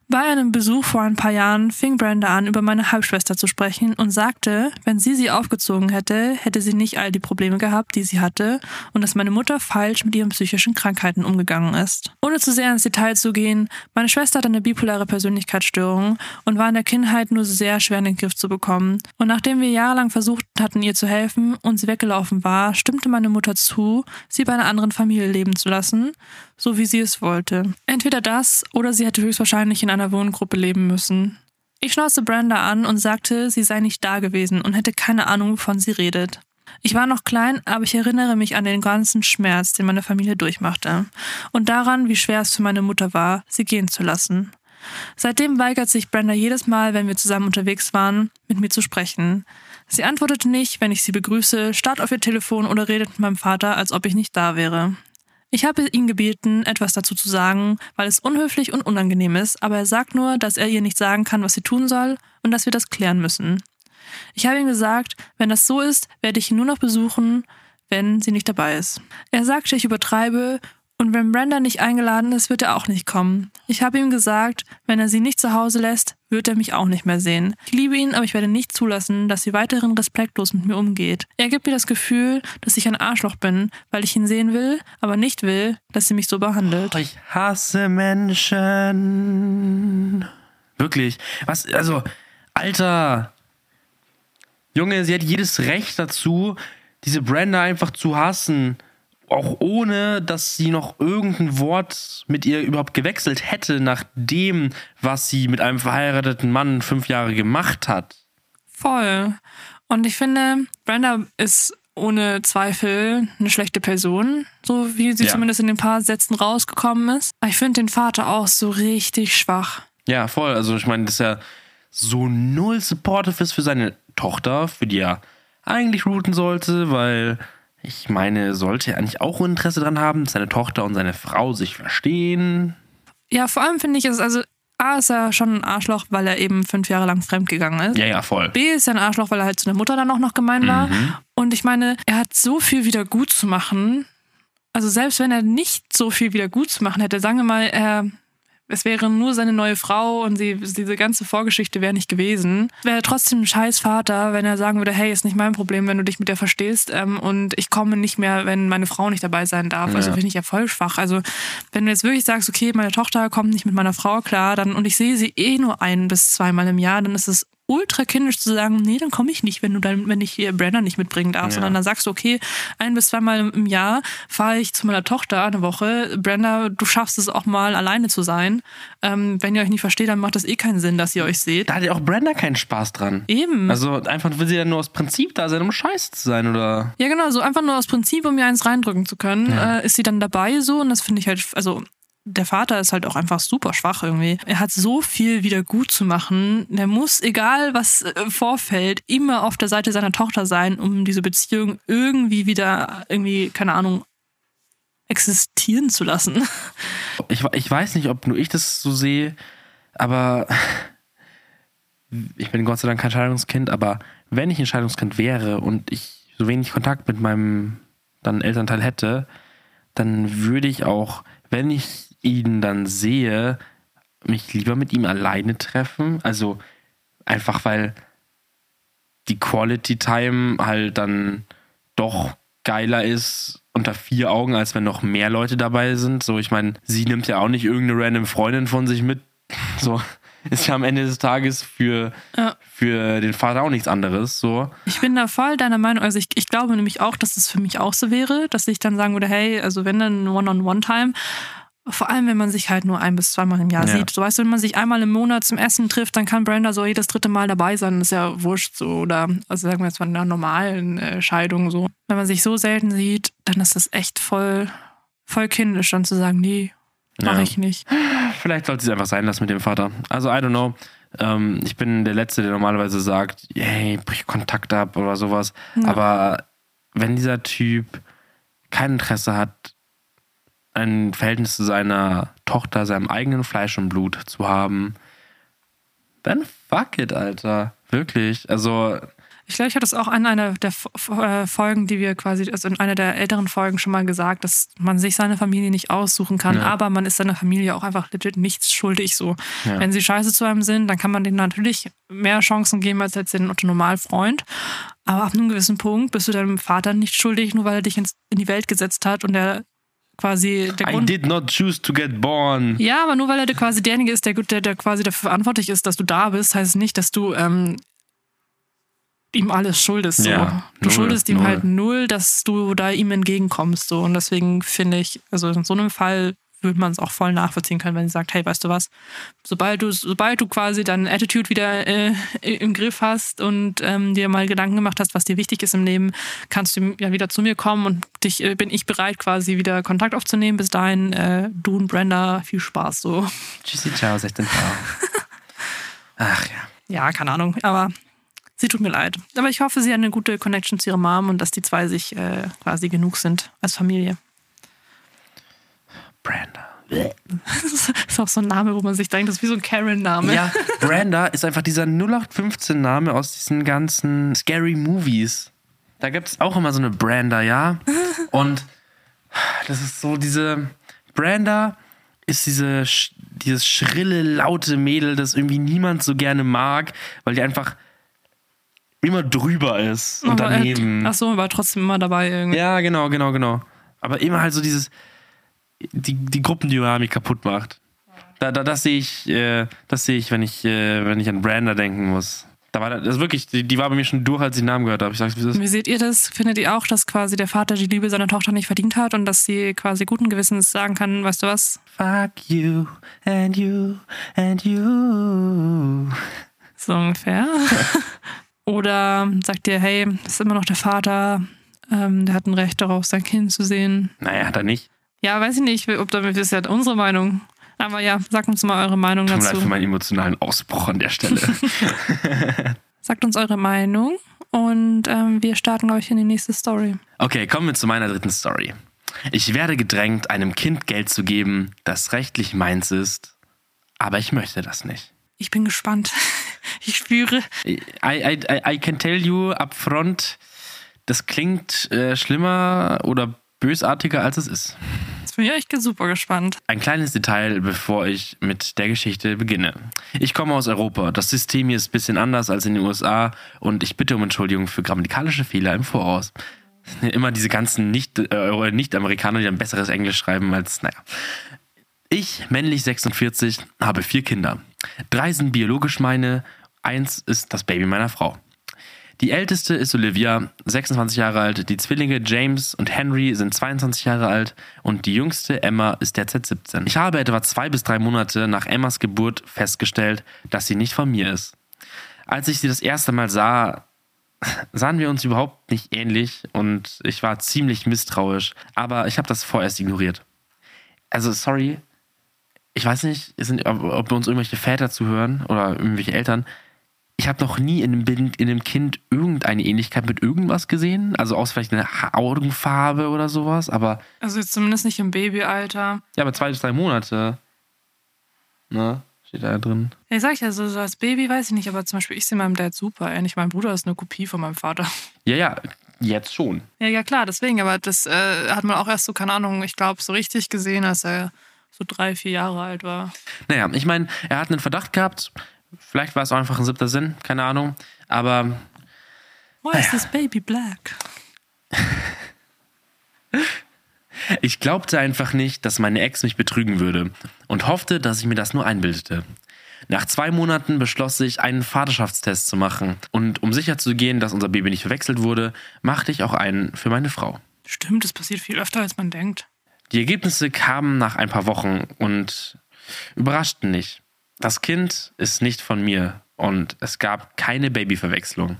Bei einem Besuch vor ein paar Jahren fing Brenda an, über meine Halbschwester zu sprechen und sagte, wenn sie sie aufgezogen hätte, hätte sie nicht all die Probleme gehabt, die sie hatte und dass meine Mutter falsch mit ihren psychischen Krankheiten umgegangen ist. Ohne zu sehr ins Detail zu gehen, meine Schwester hat eine bipolare Persönlichkeitsstörung und war in der Kindheit nur sehr schwer in den Griff zu bekommen. Und nachdem wir jahrelang versucht hatten, ihr zu helfen und sie weggelaufen war, stimmte meine Mutter zu, sie bei einer anderen Familie leben zu lassen, so wie sie es wollte. Entweder das oder sie hätte höchstwahrscheinlich in einer einer Wohngruppe leben müssen. Ich schnauzte Brenda an und sagte, sie sei nicht da gewesen und hätte keine Ahnung, wovon sie redet. Ich war noch klein, aber ich erinnere mich an den ganzen Schmerz, den meine Familie durchmachte. Und daran, wie schwer es für meine Mutter war, sie gehen zu lassen. Seitdem weigert sich Brenda jedes Mal, wenn wir zusammen unterwegs waren, mit mir zu sprechen. Sie antwortete nicht, wenn ich sie begrüße, starrt auf ihr Telefon oder redet mit meinem Vater, als ob ich nicht da wäre. Ich habe ihn gebeten, etwas dazu zu sagen, weil es unhöflich und unangenehm ist, aber er sagt nur, dass er ihr nicht sagen kann, was sie tun soll und dass wir das klären müssen. Ich habe ihm gesagt, wenn das so ist, werde ich ihn nur noch besuchen, wenn sie nicht dabei ist. Er sagte, ich übertreibe und wenn Brenda nicht eingeladen ist, wird er auch nicht kommen. Ich habe ihm gesagt, wenn er sie nicht zu Hause lässt, wird er mich auch nicht mehr sehen. Ich liebe ihn, aber ich werde nicht zulassen, dass sie weiterhin respektlos mit mir umgeht. Er gibt mir das Gefühl, dass ich ein Arschloch bin, weil ich ihn sehen will, aber nicht will, dass sie mich so behandelt. Ich hasse Menschen. Wirklich. Was, also, Alter. Junge, sie hat jedes Recht dazu, diese Brenda einfach zu hassen auch ohne, dass sie noch irgendein Wort mit ihr überhaupt gewechselt hätte, nach dem, was sie mit einem verheirateten Mann fünf Jahre gemacht hat. Voll. Und ich finde, Brenda ist ohne Zweifel eine schlechte Person, so wie sie ja. zumindest in den paar Sätzen rausgekommen ist. Aber ich finde den Vater auch so richtig schwach. Ja, voll. Also ich meine, dass er so null supportive ist für seine Tochter, für die er eigentlich routen sollte, weil ich meine, sollte er eigentlich auch Interesse daran haben, dass seine Tochter und seine Frau sich verstehen? Ja, vor allem finde ich es, also A ist er schon ein Arschloch, weil er eben fünf Jahre lang fremdgegangen ist. Ja, ja, voll. B ist er ein Arschloch, weil er halt zu der Mutter dann auch noch gemein war. Mhm. Und ich meine, er hat so viel wieder gut zu machen. Also selbst wenn er nicht so viel wieder gut zu machen hätte, sagen wir mal, er es wäre nur seine neue Frau und sie, diese ganze Vorgeschichte wäre nicht gewesen. Wäre trotzdem ein scheiß Vater, wenn er sagen würde, hey, ist nicht mein Problem, wenn du dich mit der verstehst ähm, und ich komme nicht mehr, wenn meine Frau nicht dabei sein darf. Also ja. Also finde ich ja voll schwach. Also wenn du jetzt wirklich sagst, okay, meine Tochter kommt nicht mit meiner Frau klar, dann und ich sehe sie eh nur ein bis zweimal im Jahr, dann ist es ultra kindisch zu sagen, nee, dann komme ich nicht, wenn du dann, wenn ich hier Brenner nicht mitbringen darf, ja. sondern dann sagst du, okay, ein bis zweimal im Jahr fahre ich zu meiner Tochter eine Woche. Brenda, du schaffst es auch mal alleine zu sein. Ähm, wenn ihr euch nicht versteht, dann macht das eh keinen Sinn, dass ihr euch seht. Da hat ja auch Brenda keinen Spaß dran. Eben. Also einfach will sie ja nur aus Prinzip da sein, um scheiße zu sein, oder? Ja, genau, so einfach nur aus Prinzip, um mir eins reindrücken zu können, ja. äh, ist sie dann dabei so und das finde ich halt, also der Vater ist halt auch einfach super schwach irgendwie. Er hat so viel wieder gut zu machen. Er muss, egal was äh, vorfällt, immer auf der Seite seiner Tochter sein, um diese Beziehung irgendwie wieder, irgendwie, keine Ahnung, existieren zu lassen. <laughs> Ich, ich weiß nicht, ob nur ich das so sehe, aber ich bin Gott sei Dank kein Scheidungskind, aber wenn ich ein Scheidungskind wäre und ich so wenig Kontakt mit meinem dann Elternteil hätte, dann würde ich auch, wenn ich ihn dann sehe, mich lieber mit ihm alleine treffen. Also einfach weil die Quality Time halt dann doch geiler ist unter vier Augen, als wenn noch mehr Leute dabei sind. So, ich meine, sie nimmt ja auch nicht irgendeine random Freundin von sich mit. <laughs> So ist ja am Ende des Tages für, ja. für den Vater auch nichts anderes. So. Ich bin da voll deiner Meinung. Also ich, ich glaube nämlich auch, dass es das für mich auch so wäre, dass ich dann sagen würde, hey, also wenn dann One-on-One-Time. Vor allem, wenn man sich halt nur ein bis zweimal im Jahr ja. sieht. So weißt du, wenn man sich einmal im Monat zum Essen trifft, dann kann Brenda so jedes dritte Mal dabei sein. Das ist ja wurscht so. Oder, also sagen wir jetzt mal in einer normalen äh, Scheidung so. Wenn man sich so selten sieht, dann ist das echt voll, voll kindisch, dann zu sagen, nee, Mach Ja. ich nicht. Vielleicht sollte sie es einfach sein lassen mit dem Vater. Also, I don't know. Ähm, ich bin der Letzte, der normalerweise sagt, hey, brich Kontakt ab oder sowas. Aber wenn dieser Typ kein Interesse hat, ein Verhältnis zu seiner Tochter, seinem eigenen Fleisch und Blut zu haben, dann fuck it, Alter. Wirklich. Also, Ich glaube, ich hatte es auch in einer der äh, Folgen, die wir quasi, also in einer der älteren Folgen schon mal gesagt, dass man sich seine Familie nicht aussuchen kann, Ja. aber man ist seiner Familie auch einfach legit nichts schuldig so. Ja. Wenn sie scheiße zu einem sind, dann kann man denen natürlich mehr Chancen geben als jetzt den Otto-Normalfreund. Aber ab einem gewissen Punkt bist du deinem Vater nicht schuldig, nur weil er dich ins, in die Welt gesetzt hat und der quasi der I Grund. did not choose to get born. Ja, aber nur weil er der quasi derjenige ist, der, der, der quasi dafür verantwortlich ist, dass du da bist, heißt es nicht, dass du ähm, ihm alles schuldest. So. Ja, du null, schuldest ihm null. halt null, dass du da ihm entgegenkommst. So. Und deswegen finde ich, also in so einem Fall würde man es auch voll nachvollziehen können, wenn sie sagt, hey, weißt du was, sobald du, sobald du quasi deine Attitude wieder äh, im Griff hast und ähm, dir mal Gedanken gemacht hast, was dir wichtig ist im Leben, kannst du ja wieder zu mir kommen und dich äh, bin ich bereit, quasi wieder Kontakt aufzunehmen. Bis dahin, äh, du und Brenda, viel Spaß so. Tschüssi, ciao, 16 ciao. <laughs> Ach ja. Ja, keine Ahnung, aber sie tut mir leid. Aber ich hoffe, sie hat eine gute Connection zu ihrer Mom und dass die zwei sich äh, quasi genug sind als Familie. Brenda. <laughs> Das ist auch so ein Name, wo man sich denkt, das ist wie so ein Karen-Name. Ja, Brenda ist einfach dieser 0815-Name aus diesen ganzen Scary Movies. Da gibt es auch immer so eine Brenda, ja? <laughs> Und das ist so diese. Brenda ist diese, dieses schrille, laute Mädel, das irgendwie niemand so gerne mag, weil die einfach immer drüber ist und Aber, äh, daneben. Ach so, war trotzdem immer dabei irgendwie. Ja, genau, genau, genau. Aber immer halt so dieses, die, die Gruppendynamik kaputt macht. Da, da, das sehe ich, äh, das sehe ich, wenn ich, äh, wenn ich an Branda denken muss. Da war das wirklich, die, die war bei mir schon durch, als ich den Namen gehört habe. Ich sag's, wie ist. Wie seht ihr das? Findet ihr auch, dass quasi der Vater die Liebe seiner Tochter nicht verdient hat und dass sie quasi guten Gewissens sagen kann, weißt du was? Fuck you and you and you. So ungefähr. <laughs> Oder sagt ihr, hey, das ist immer noch der Vater, ähm, der hat ein Recht darauf, sein Kind zu sehen. Naja, hat er nicht. Ja, weiß ich nicht, ob damit ist ja unsere Meinung. Aber ja, sagt uns mal eure Meinung Tut mir leid dazu. für meinen emotionalen Ausbruch an der Stelle. <laughs> Sagt uns eure Meinung und ähm, wir starten, glaube ich, in die nächste Story. Okay, kommen wir zu meiner dritten Story. Ich werde gedrängt, einem Kind Geld zu geben, das rechtlich meins ist, aber ich möchte das nicht. Ich bin gespannt. <laughs> Ich spüre. I, I, I, I can tell you up front, das klingt äh, schlimmer oder bösartiger, als es ist. Jetzt bin ich echt super gespannt. Ein kleines Detail, bevor ich mit der Geschichte beginne. Ich komme aus Europa. Das System hier ist ein bisschen anders als in den USA und ich bitte um Entschuldigung für grammatikalische Fehler im Voraus. Immer diese ganzen Nicht- äh, Nicht-Amerikaner, die ein besseres Englisch schreiben als, naja. Ich, männlich 46, habe vier Kinder. Drei sind biologisch meine, eins ist das Baby meiner Frau. Die älteste ist Olivia, 26 Jahre alt. Die Zwillinge James und Henry sind 22 Jahre alt. Und die jüngste Emma ist derzeit 17. Ich habe etwa zwei bis drei Monate nach Emmas Geburt festgestellt, dass sie nicht von mir ist. Als ich sie das erste Mal sah, <laughs> sahen wir uns überhaupt nicht ähnlich und ich war ziemlich misstrauisch. Aber ich habe das vorerst ignoriert. Also, sorry. Ich weiß nicht, ob, ob uns irgendwelche Väter zuhören oder irgendwelche Eltern ich habe noch nie in einem, Bild, in einem Kind irgendeine Ähnlichkeit mit irgendwas gesehen. Also aus vielleicht einer Ha- Augenfarbe oder sowas. Aber Also jetzt zumindest nicht im Babyalter. ja, aber zwei bis drei Monate. Ne? Steht da drin. Ja, sag ich ja, so, so als Baby weiß ich nicht, aber zum Beispiel ich sehe meinem Dad super ähnlich. Mein Bruder ist eine Kopie von meinem Vater. Ja, ja, jetzt schon. Ja, ja, klar, deswegen, aber das äh, hat man auch erst so, keine Ahnung, ich glaube, so richtig gesehen, als er so drei, vier Jahre alt war. Naja, ich meine, er hat einen Verdacht gehabt. Vielleicht war es auch einfach ein siebter Sinn, keine Ahnung. Aber Why is this baby black? <laughs> ich glaubte einfach nicht, dass meine Ex mich betrügen würde und hoffte, dass ich mir das nur einbildete. Nach zwei Monaten beschloss ich, einen Vaterschaftstest zu machen. Und um sicherzugehen, dass unser Baby nicht verwechselt wurde, machte ich auch einen für meine Frau. Stimmt, das passiert viel öfter, als man denkt. Die Ergebnisse kamen nach ein paar Wochen und überraschten nicht. Das Kind ist nicht von mir und es gab keine Babyverwechslung.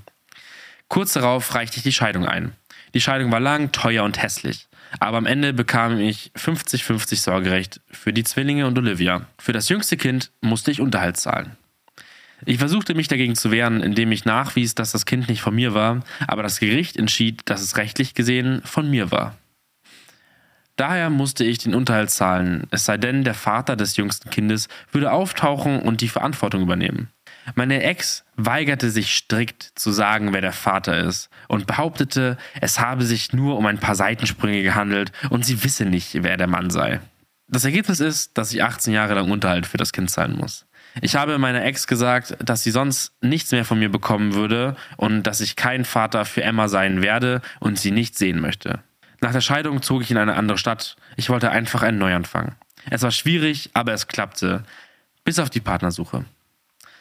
Kurz darauf reichte ich die Scheidung ein. Die Scheidung war lang, teuer und hässlich. Aber am Ende bekam ich 50-50 Sorgerecht für die Zwillinge und Olivia. Für das jüngste Kind musste ich Unterhalt zahlen. Ich versuchte mich dagegen zu wehren, indem ich nachwies, dass das Kind nicht von mir war, aber das Gericht entschied, dass es rechtlich gesehen von mir war. Daher musste ich den Unterhalt zahlen, es sei denn, der Vater des jüngsten Kindes würde auftauchen und die Verantwortung übernehmen. Meine Ex weigerte sich strikt zu sagen, wer der Vater ist und behauptete, es habe sich nur um ein paar Seitensprünge gehandelt und sie wisse nicht, wer der Mann sei. Das Ergebnis ist, dass ich 18 Jahre lang Unterhalt für das Kind zahlen muss. Ich habe meiner Ex gesagt, dass sie sonst nichts mehr von mir bekommen würde und dass ich kein Vater für Emma sein werde und sie nicht sehen möchte. Nach der Scheidung zog ich in eine andere Stadt. Ich wollte einfach einen Neuanfang. Es war schwierig, aber es klappte. Bis auf die Partnersuche.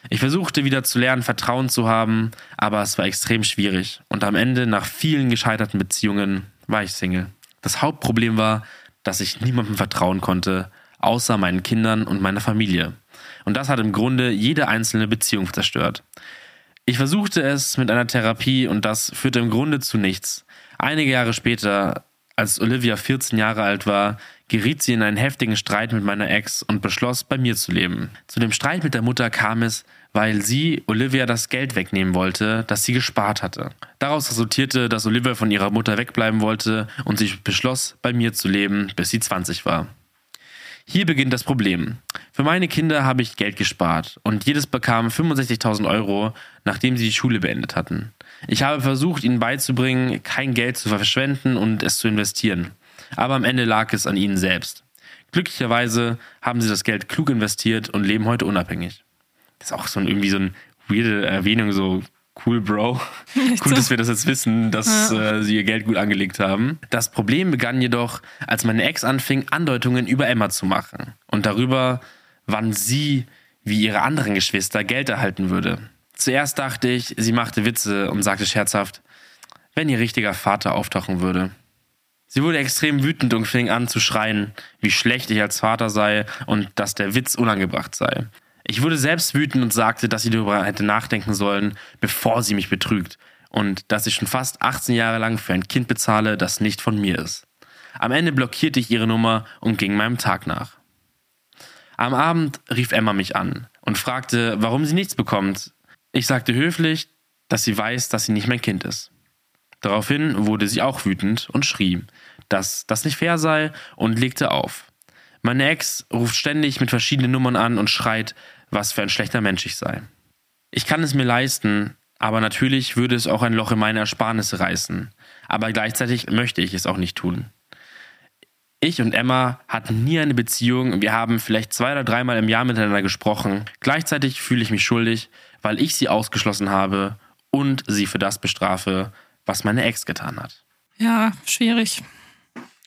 Ich versuchte wieder zu lernen, Vertrauen zu haben, aber es war extrem schwierig. Und am Ende, nach vielen gescheiterten Beziehungen, war ich Single. Das Hauptproblem war, dass ich niemandem vertrauen konnte, außer meinen Kindern und meiner Familie. Und das hat im Grunde jede einzelne Beziehung zerstört. Ich versuchte es mit einer Therapie und das führte im Grunde zu nichts. Einige Jahre später, als Olivia 14 Jahre alt war, geriet sie in einen heftigen Streit mit meiner Ex und beschloss, bei mir zu leben. Zu dem Streit mit der Mutter kam es, weil sie Olivia das Geld wegnehmen wollte, das sie gespart hatte. Daraus resultierte, dass Olivia von ihrer Mutter wegbleiben wollte und sie beschloss, bei mir zu leben, bis sie 20 war. Hier beginnt das Problem. Für meine Kinder habe ich Geld gespart und jedes bekam 65.000 Euro, nachdem sie die Schule beendet hatten. Ich habe versucht, ihnen beizubringen, kein Geld zu verschwenden und es zu investieren. Aber am Ende lag es an ihnen selbst. Glücklicherweise haben sie das Geld klug investiert und leben heute unabhängig. Das ist auch so ein, irgendwie so eine weirde Erwähnung, so cool, Bro. <laughs> Gut, dass wir das jetzt wissen, dass ja. äh, sie ihr Geld gut angelegt haben. Das Problem begann jedoch, als meine Ex anfing, Andeutungen über Emma zu machen und darüber, wann sie, wie ihre anderen Geschwister, Geld erhalten würde. Zuerst dachte ich, sie machte Witze und sagte scherzhaft, wenn ihr richtiger Vater auftauchen würde. Sie wurde extrem wütend und fing an zu schreien, wie schlecht ich als Vater sei und dass der Witz unangebracht sei. Ich wurde selbst wütend und sagte, dass sie darüber hätte nachdenken sollen, bevor sie mich betrügt und dass ich schon fast 18 Jahre lang für ein Kind bezahle, das nicht von mir ist. Am Ende blockierte ich ihre Nummer und ging meinem Tag nach. Am Abend rief Emma mich an und fragte, warum sie nichts bekommt. Ich sagte höflich, dass sie weiß, dass sie nicht mein Kind ist. Daraufhin wurde sie auch wütend und schrie, dass das nicht fair sei und legte auf. Meine Ex ruft ständig mit verschiedenen Nummern an und schreit, was für ein schlechter Mensch ich sei. Ich kann es mir leisten, aber natürlich würde es auch ein Loch in meine Ersparnisse reißen. Aber gleichzeitig möchte ich es auch nicht tun. Ich und Emma hatten nie eine Beziehung. Wir haben vielleicht zwei oder dreimal im Jahr miteinander gesprochen. Gleichzeitig fühle ich mich schuldig, weil ich sie ausgeschlossen habe und sie für das bestrafe, was meine Ex getan hat. Ja, schwierig.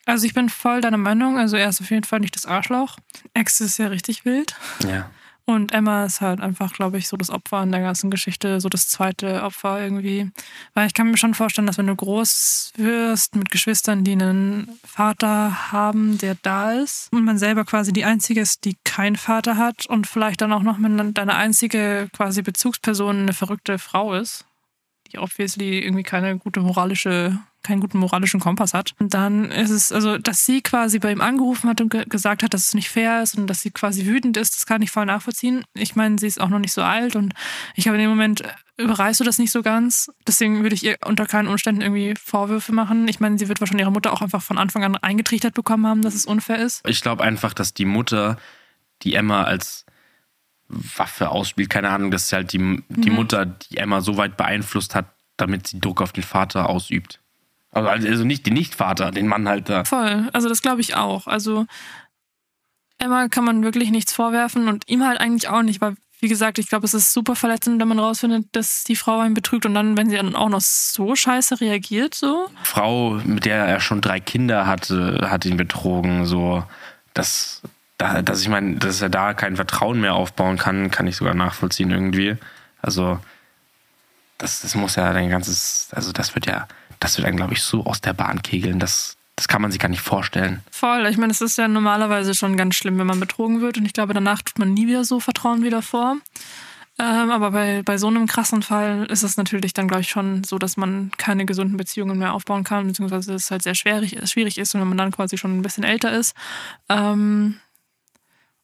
Also ich bin voll deiner Meinung. Also er ist auf jeden Fall nicht das Arschloch. Ex ist ja richtig wild. Ja. Und Emma ist halt einfach, glaube ich, so das Opfer in der ganzen Geschichte, so das zweite Opfer irgendwie. Weil ich kann mir schon vorstellen, dass wenn du groß wirst mit Geschwistern, die einen Vater haben, der da ist, und man selber quasi die einzige ist, die keinen Vater hat und vielleicht dann auch noch mit deine einzige quasi Bezugsperson eine verrückte Frau ist, die obviously irgendwie keine gute moralische keinen guten moralischen Kompass hat. Und dann ist es, also, dass sie quasi bei ihm angerufen hat und ge gesagt hat, dass es nicht fair ist und dass sie quasi wütend ist, das kann ich voll nachvollziehen. Ich meine, sie ist auch noch nicht so alt und ich habe in dem Moment, äh, überreißt du das nicht so ganz. Deswegen würde ich ihr unter keinen Umständen irgendwie Vorwürfe machen. Ich meine, sie wird wahrscheinlich ihre Mutter auch einfach von Anfang an eingetrichtert bekommen haben, dass es unfair ist. Ich glaube einfach, dass die Mutter, die Emma als Waffe ausspielt, keine Ahnung, dass halt die, die mhm. Mutter, die Emma so weit beeinflusst hat, damit sie Druck auf den Vater ausübt. Also, also nicht den Nichtvater, den Mann halt da. Voll, also das glaube ich auch. Also Emma kann man wirklich nichts vorwerfen und ihm halt eigentlich auch nicht, weil wie gesagt, ich glaube, es ist super verletzend, wenn man rausfindet, dass die Frau einen betrügt und dann, wenn sie dann auch noch so scheiße reagiert, so. Frau, mit der er schon drei Kinder hatte, hat ihn betrogen, so. Das, dass ich meine, dass er da kein Vertrauen mehr aufbauen kann, kann ich sogar nachvollziehen irgendwie. Also, das, das muss ja dein ganzes, also das wird ja das wird dann, glaube ich, so aus der Bahn kegeln, das, das kann man sich gar nicht vorstellen. Voll. Ich meine, es ist ja normalerweise schon ganz schlimm, wenn man betrogen wird. Und ich glaube, danach tut man nie wieder so Vertrauen wie davor. Ähm, aber bei, bei so einem krassen Fall ist es natürlich dann, glaube ich, schon so, dass man keine gesunden Beziehungen mehr aufbauen kann, beziehungsweise es halt sehr schwierig, schwierig ist, wenn man dann quasi schon ein bisschen älter ist. Ähm,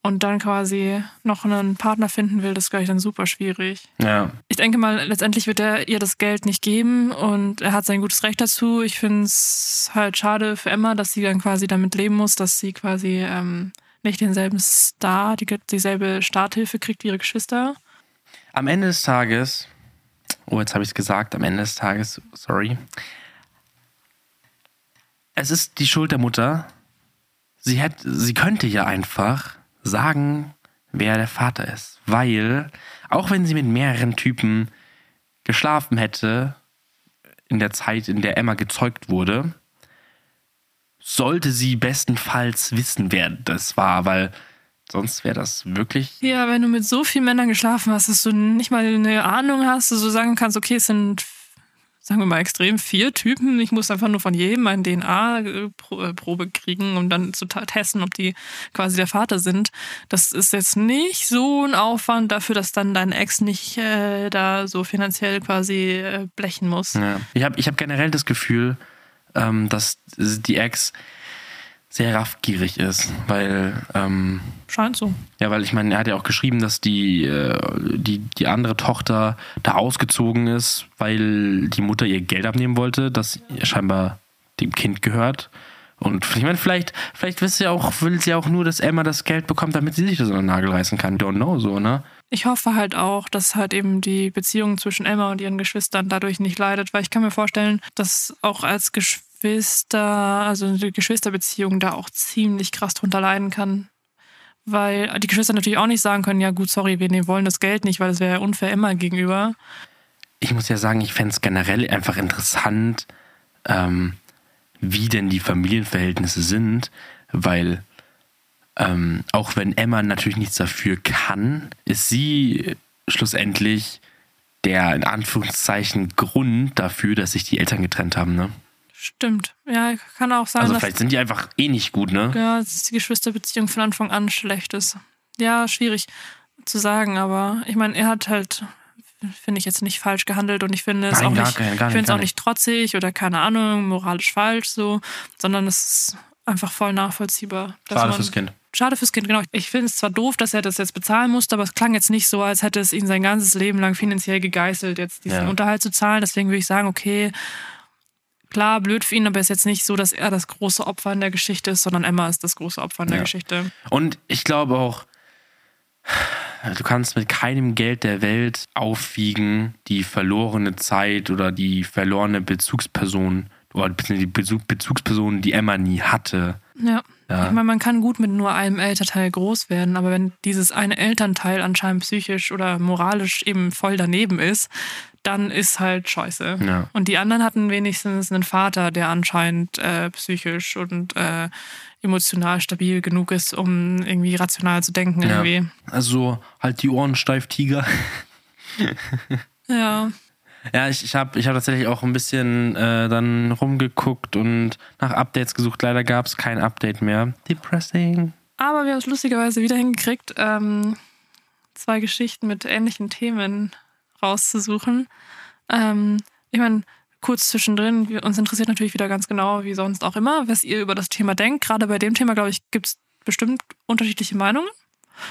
und dann quasi noch einen Partner finden will, das ist, glaube ich, dann super schwierig. Ja. Ich denke mal, letztendlich wird er ihr das Geld nicht geben und er hat sein gutes Recht dazu. Ich finde es halt schade für Emma, dass sie dann quasi damit leben muss, dass sie quasi ähm, nicht denselben Star, die, dieselbe Starthilfe kriegt wie ihre Geschwister. Am Ende des Tages, oh, jetzt habe ich es gesagt, am Ende des Tages, sorry. Es ist die Schuld der Mutter. Sie, hätte, sie könnte ja einfach sagen, wer der Vater ist. Weil, auch wenn sie mit mehreren Typen geschlafen hätte, in der Zeit, in der Emma gezeugt wurde, sollte sie bestenfalls wissen, wer das war, weil sonst wäre das wirklich. Ja, wenn du mit so vielen Männern geschlafen hast, dass du nicht mal eine Ahnung hast, dass du sagen kannst, okay, es sind sagen wir mal extrem vier Typen. Ich muss einfach nur von jedem eine DNA-Probe kriegen, um dann zu testen, ob die quasi der Vater sind. Das ist jetzt nicht so ein Aufwand dafür, dass dann dein Ex nicht äh, da so finanziell quasi äh, blechen muss. Ja. Ich habe ich hab generell das Gefühl, ähm, dass die Ex sehr raffgierig ist, weil ähm, scheint so. Ja, weil ich meine, er hat ja auch geschrieben, dass die, äh, die, die andere Tochter da ausgezogen ist, weil die Mutter ihr Geld abnehmen wollte, das scheinbar dem Kind gehört. Und ich meine, vielleicht, vielleicht will sie auch, will sie auch nur, dass Emma das Geld bekommt, damit sie sich das an den Nagel reißen kann. Don't know, so, ne? Ich hoffe halt auch, dass halt eben die Beziehung zwischen Emma und ihren Geschwistern dadurch nicht leidet, weil ich kann mir vorstellen, dass auch als Geschwister Geschwister, also eine Geschwisterbeziehung da auch ziemlich krass drunter leiden kann. Weil die Geschwister natürlich auch nicht sagen können, ja gut, sorry, wir wollen das Geld nicht, weil das wäre ja unfair immer gegenüber. Ich muss ja sagen, ich fände es generell einfach interessant, ähm, wie denn die Familienverhältnisse sind, weil ähm, auch wenn Emma natürlich nichts dafür kann, ist sie schlussendlich der in Anführungszeichen Grund dafür, dass sich die Eltern getrennt haben, ne? Stimmt. Ja, kann auch sein. Also vielleicht sind die einfach eh nicht gut, ne? Ja, dass die Geschwisterbeziehung von Anfang an schlecht ist. Ja, schwierig zu sagen, aber ich meine, er hat halt, finde ich jetzt nicht falsch gehandelt und ich finde es auch, nicht, kein, ich nicht, auch nicht trotzig oder keine Ahnung, moralisch falsch so, sondern es ist einfach voll nachvollziehbar. Schade man, fürs Kind. Schade fürs Kind, genau. Ich finde es zwar doof, dass er das jetzt bezahlen musste, aber es klang jetzt nicht so, als hätte es ihn sein ganzes Leben lang finanziell gegeißelt, jetzt diesen ja. Unterhalt zu zahlen. Deswegen würde ich sagen, okay, klar, blöd für ihn, aber es ist jetzt nicht so, dass er das große Opfer in der Geschichte ist, sondern Emma ist das große Opfer in der ja. Geschichte. Und ich glaube auch, du kannst mit keinem Geld der Welt aufwiegen die verlorene Zeit oder die verlorene Bezugsperson oder die Bezugsperson, die Emma nie hatte. Ja. ja. Ich meine, man kann gut mit nur einem Elternteil groß werden, aber wenn dieses eine Elternteil anscheinend psychisch oder moralisch eben voll daneben ist, dann ist halt scheiße. Ja. Und die anderen hatten wenigstens einen Vater, der anscheinend äh, psychisch und äh, emotional stabil genug ist, um irgendwie rational zu denken. Ja. Irgendwie. Also halt die Ohren steif, Tiger. <laughs> ja. Ja, ich, ich habe ich hab tatsächlich auch ein bisschen äh, dann rumgeguckt und nach Updates gesucht. Leider gab es kein Update mehr. Depressing. Aber wir haben es lustigerweise wieder hingekriegt, ähm, zwei Geschichten mit ähnlichen Themen rauszusuchen. Ähm, ich meine, kurz zwischendrin, uns interessiert natürlich wieder ganz genau, wie sonst auch immer, was ihr über das Thema denkt. Gerade bei dem Thema, glaube ich, gibt es bestimmt unterschiedliche Meinungen.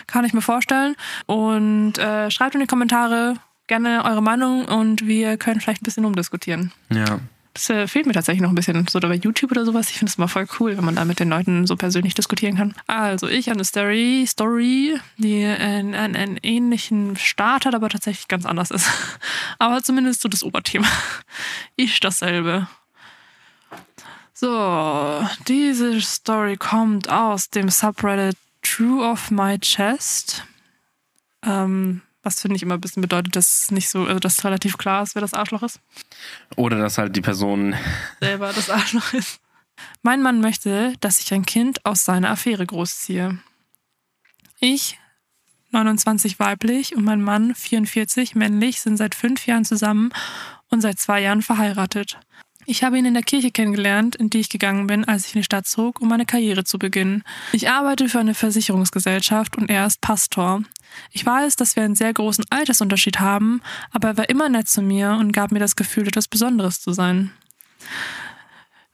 Kann ich mir vorstellen. Und äh, schreibt in die Kommentare gerne eure Meinung und wir können vielleicht ein bisschen umdiskutieren. Ja. Das äh, fehlt mir tatsächlich noch ein bisschen. So bei YouTube oder sowas. Ich finde es immer voll cool, wenn man da mit den Leuten so persönlich diskutieren kann. Also, ich eine Story, Story, die einen, einen ähnlichen Start hat, aber tatsächlich ganz anders ist. <laughs> aber zumindest so das Oberthema. Ich dasselbe. So, diese Story kommt aus dem Subreddit True of My Chest. Ähm, was finde ich immer ein bisschen bedeutet, dass nicht so, also dass relativ klar ist, wer das Arschloch ist. Oder dass halt die Person <laughs> selber das Arschloch ist. Mein Mann möchte, dass ich ein Kind aus seiner Affäre großziehe. Ich, 29 weiblich und mein Mann, 44 männlich, sind seit fünf Jahren zusammen und seit zwei Jahren verheiratet. Ich habe ihn in der Kirche kennengelernt, in die ich gegangen bin, als ich in die Stadt zog, um meine Karriere zu beginnen. Ich arbeite für eine Versicherungsgesellschaft und er ist Pastor. Ich weiß, dass wir einen sehr großen Altersunterschied haben, aber er war immer nett zu mir und gab mir das Gefühl, etwas Besonderes zu sein.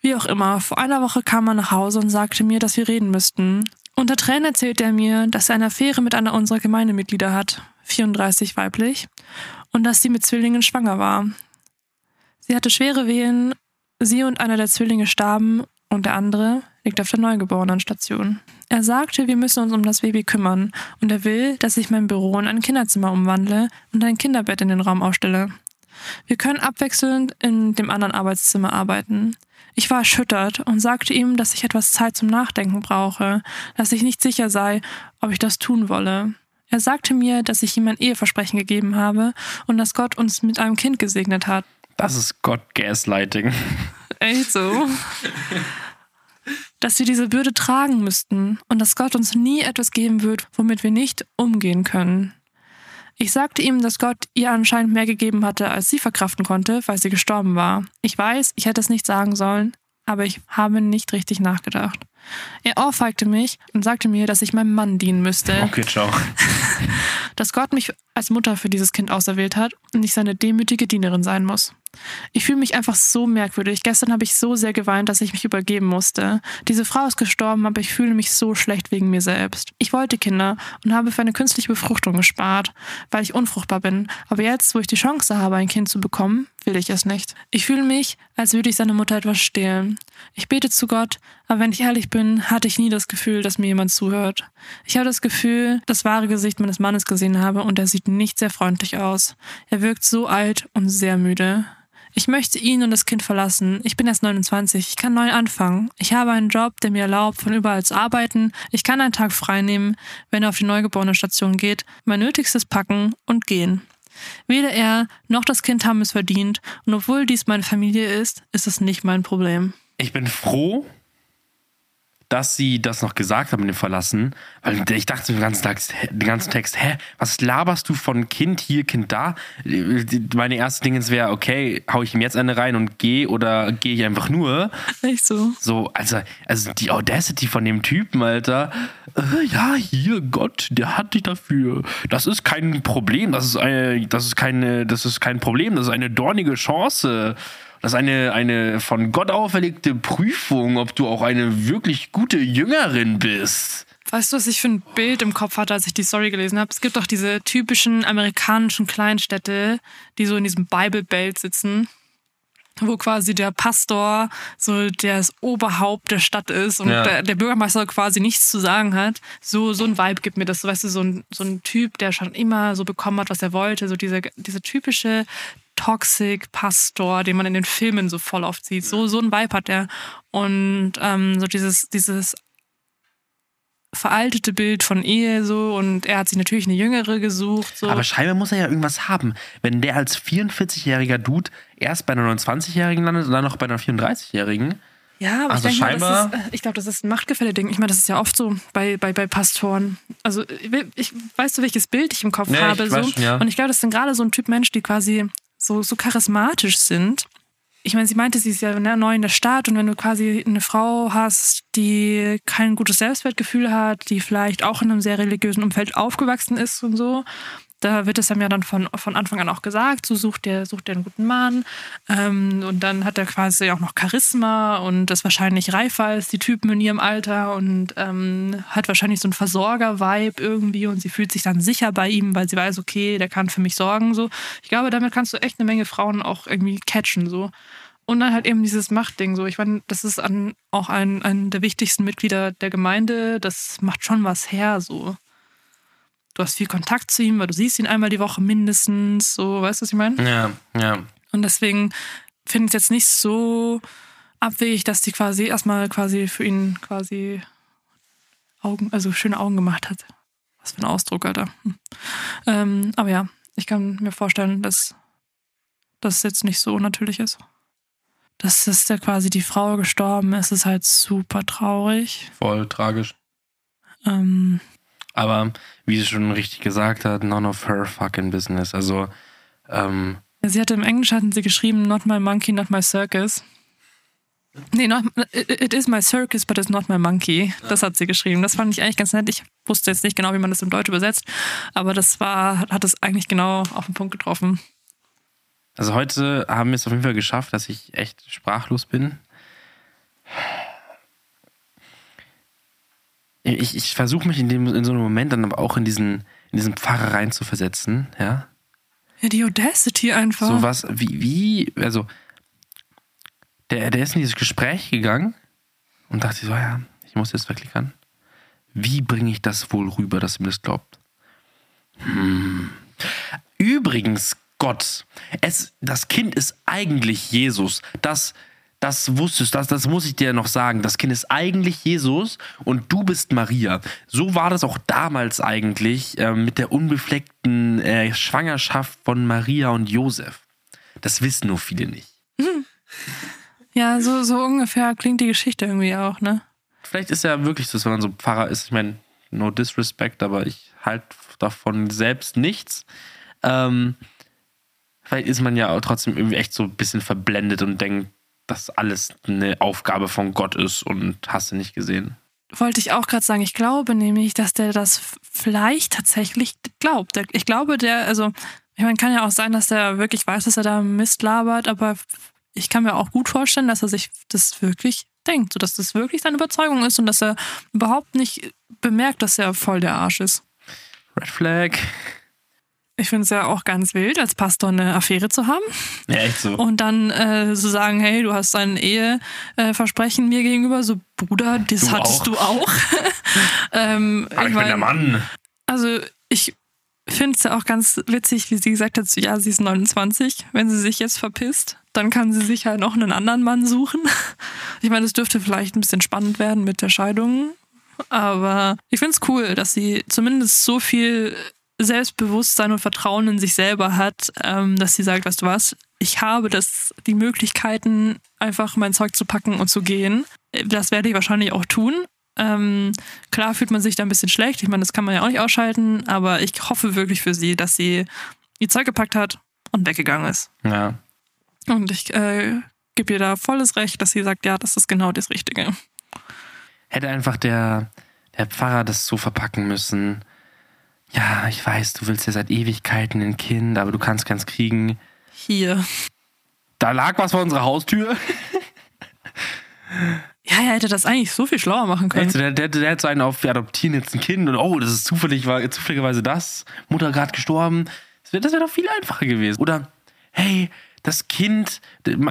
Wie auch immer, vor einer Woche kam er nach Hause und sagte mir, dass wir reden müssten. Unter Tränen erzählte er mir, dass er eine Affäre mit einer unserer Gemeindemitglieder hat, 34 weiblich, und dass sie mit Zwillingen schwanger war. Sie hatte schwere Wehen, sie und einer der Zwillinge starben und der andere liegt auf der Neugeborenenstation. Er sagte, wir müssen uns um das Baby kümmern und er will, dass ich mein Büro in ein Kinderzimmer umwandle und ein Kinderbett in den Raum aufstelle. Wir können abwechselnd in dem anderen Arbeitszimmer arbeiten. Ich war erschüttert und sagte ihm, dass ich etwas Zeit zum Nachdenken brauche, dass ich nicht sicher sei, ob ich das tun wolle. Er sagte mir, dass ich ihm ein Eheversprechen gegeben habe und dass Gott uns mit einem Kind gesegnet hat. Das ist Gott Gaslighting. Echt so? dass wir diese Bürde tragen müssten und dass Gott uns nie etwas geben wird, womit wir nicht umgehen können. Ich sagte ihm, dass Gott ihr anscheinend mehr gegeben hatte, als sie verkraften konnte, weil sie gestorben war. Ich weiß, ich hätte es nicht sagen sollen, aber ich habe nicht richtig nachgedacht. Er ohrfeigte mich und sagte mir, dass ich meinem Mann dienen müsste. Okay, ciao. <laughs> Dass Gott mich als Mutter für dieses Kind auserwählt hat und ich seine demütige Dienerin sein muss. Ich fühle mich einfach so merkwürdig. Gestern habe ich so sehr geweint, dass ich mich übergeben musste. Diese Frau ist gestorben, aber ich fühle mich so schlecht wegen mir selbst. Ich wollte Kinder und habe für eine künstliche Befruchtung gespart, weil ich unfruchtbar bin. Aber jetzt, wo ich die Chance habe, ein Kind zu bekommen, will ich es nicht. Ich fühle mich, als würde ich seiner Mutter etwas stehlen. Ich bete zu Gott, aber wenn ich ehrlich bin, hatte ich nie das Gefühl, dass mir jemand zuhört. Ich habe das Gefühl, das wahre Gesicht meines Mannes gesehen habe und er sieht nicht sehr freundlich aus. Er wirkt so alt und sehr müde. Ich möchte ihn und das Kind verlassen. Ich bin erst 29. Ich kann neu anfangen. Ich habe einen Job, der mir erlaubt, von überall zu arbeiten. Ich kann einen Tag frei nehmen, wenn er auf die neugeborene Station geht, mein Nötigstes packen und gehen. Weder er noch das Kind haben es verdient. Und obwohl dies meine Familie ist, ist es nicht mein Problem. Ich bin froh, dass sie das noch gesagt haben mit dem Verlassen, weil ich dachte den ganzen, Tag, den ganzen Text, hä, was laberst du von Kind hier, Kind da? Meine erste Dingens wäre, okay, hau ich ihm jetzt eine rein und gehe oder gehe ich einfach nur? Echt so? So, also, also die Audacity von dem Typen, Alter. Äh, ja, hier, Gott, der hat dich dafür. Das ist kein Problem, das ist eine, das ist keine, das ist kein Problem, das ist eine dornige Chance. Das ist eine, eine von Gott auferlegte Prüfung, ob du auch eine wirklich gute Jüngerin bist. Weißt du, was ich für ein Bild im Kopf hatte, als ich die Story gelesen habe? Es gibt doch diese typischen amerikanischen Kleinstädte, die so in diesem Bible Belt sitzen, wo quasi der Pastor so das Oberhaupt der Stadt ist und Ja. der, der Bürgermeister quasi nichts zu sagen hat. So, so ein Vibe gibt mir das. So, weißt du, so ein, so ein Typ, der schon immer so bekommen hat, was er wollte. So diese, diese typische Toxic Pastor, den man in den Filmen so voll oft sieht. So, so ein Vibe hat er. Und ähm, so dieses, dieses veraltete Bild von Ehe so und er hat sich natürlich eine jüngere gesucht. So. Aber scheinbar muss er ja irgendwas haben. Wenn der als 44-jähriger Dude erst bei einer 29-Jährigen landet und dann noch bei einer 34-Jährigen. Ja, aber Also ich denke scheinbar- mal, das ist, äh, ich glaube, das ist ein Machtgefälle-Ding. Ich meine, das ist ja oft so bei, bei, bei Pastoren. Also, ich, weißt du, welches Bild ich im Kopf ich habe? so. schon, ja. Und ich glaube, das sind gerade so ein Typ Mensch, die quasi so, so charismatisch sind. Ich meine, sie meinte, sie ist ja ne, neu in der Stadt und wenn du quasi eine Frau hast, die kein gutes Selbstwertgefühl hat, die vielleicht auch in einem sehr religiösen Umfeld aufgewachsen ist und so, da wird es einem ja dann von, von Anfang an auch gesagt, so sucht der, sucht der einen guten Mann. Ähm, und dann hat er quasi auch noch Charisma und ist wahrscheinlich reifer als die Typen in ihrem Alter und ähm, hat wahrscheinlich so einen Versorger-Vibe irgendwie und sie fühlt sich dann sicher bei ihm, weil sie weiß, okay, der kann für mich sorgen. So. Ich glaube, damit kannst du echt eine Menge Frauen auch irgendwie catchen. So. Und dann halt eben dieses Machtding. So. Ich meine, das ist an, auch ein, ein der wichtigsten Mitglieder der Gemeinde. Das macht schon was her. So. Du hast viel Kontakt zu ihm, weil du siehst ihn einmal die Woche mindestens. So, weißt du, was ich meine? Ja, ja. Und deswegen finde ich es jetzt nicht so abwegig, dass die quasi erstmal quasi für ihn quasi Augen, also schöne Augen gemacht hat. Was für ein Ausdruck, Alter. Hm. Ähm, aber ja, ich kann mir vorstellen, dass das jetzt nicht so natürlich ist. Dass ist ja quasi die Frau gestorben ist, ist halt super traurig. Voll tragisch. Ähm, Aber wie sie schon richtig gesagt hat, none of her fucking business. Also, ähm, sie hatte im Englisch hatten sie geschrieben, not my monkey, not my circus. Nee, not, it is my circus, but it's not my monkey. Das hat sie geschrieben. Das fand ich eigentlich ganz nett. Ich wusste jetzt nicht genau, wie man das im Deutsch übersetzt, aber das war, hat es eigentlich genau auf den Punkt getroffen. Also heute haben wir es auf jeden Fall geschafft, dass ich echt sprachlos bin. Ich, ich versuche mich in, dem, in so einem Moment dann aber auch in diesen, in diesen Pfarrer rein zu versetzen, ja. Ja, die Audacity einfach. So was, wie, wie, also, der, der ist in dieses Gespräch gegangen und dachte so, ja, ich muss jetzt verklickern. Wie bringe ich das wohl rüber, dass ihm das glaubt? Hm. Übrigens, Gott, es, das Kind ist eigentlich Jesus. Das, das wusstest, das, das muss ich dir noch sagen. Das Kind ist eigentlich Jesus und du bist Maria. So war das auch damals eigentlich äh, mit der unbefleckten äh, Schwangerschaft von Maria und Josef. Das wissen nur viele nicht. <laughs> Ja, so, so ungefähr klingt die Geschichte irgendwie auch, ne? Vielleicht ist ja wirklich so, wenn man so Pfarrer ist. Ich meine, no disrespect, aber ich halte davon selbst nichts. Ähm, vielleicht ist man ja auch trotzdem irgendwie echt so ein bisschen verblendet und denkt, dass alles eine Aufgabe von Gott ist und hast du nicht gesehen. Wollte ich auch gerade sagen, ich glaube nämlich, dass der das vielleicht tatsächlich glaubt. Ich glaube, der, also, ich meine, kann ja auch sein, dass der wirklich weiß, dass er da Mist labert, aber ich kann mir auch gut vorstellen, dass er sich das wirklich denkt, so dass das wirklich seine Überzeugung ist und dass er überhaupt nicht bemerkt, dass er voll der Arsch ist. Red Flag. Ich finde es ja auch ganz wild, als Pastor eine Affäre zu haben. Ja, echt so. Und dann äh, so sagen, hey, du hast ein Eheversprechen mir gegenüber. So, Bruder, das Du hattest auch. du auch. <laughs> ähm, Aber ich, bin der Mann. Also ich finde es ja auch ganz witzig, wie sie gesagt hat, so, ja, sie ist 29. Wenn sie sich jetzt verpisst, dann kann sie sich halt noch einen anderen Mann suchen. <laughs> Ich meine, es dürfte vielleicht ein bisschen spannend werden mit der Scheidung. Aber ich finde es cool, dass sie zumindest so viel Selbstbewusstsein und Vertrauen in sich selber hat, ähm, dass sie sagt, weißt du was, ich habe das, die Möglichkeiten, einfach mein Zeug zu packen und zu gehen. Das werde ich wahrscheinlich auch tun. Ähm, klar fühlt man sich da ein bisschen schlecht. Ich meine, das kann man ja auch nicht ausschalten, aber ich hoffe wirklich für sie, dass sie ihr Zeug gepackt hat und weggegangen ist. Ja. Und ich äh, gebe ihr da volles Recht, dass sie sagt, ja, das ist genau das Richtige. Hätte einfach der, der Pfarrer das so verpacken müssen. Ja, ich weiß, du willst ja seit Ewigkeiten ein Kind, aber du kannst keins kriegen. Hier. Da lag was vor unserer Haustür. <laughs> Ja, er hätte das eigentlich so viel schlauer machen können. Also der, der, der hat so einen auf, wir adoptieren jetzt ein Kind und oh, das ist zufällig, war, zufälligerweise das. Mutter gerade gestorben. Das wäre das wär doch viel einfacher gewesen. Oder, hey, das Kind,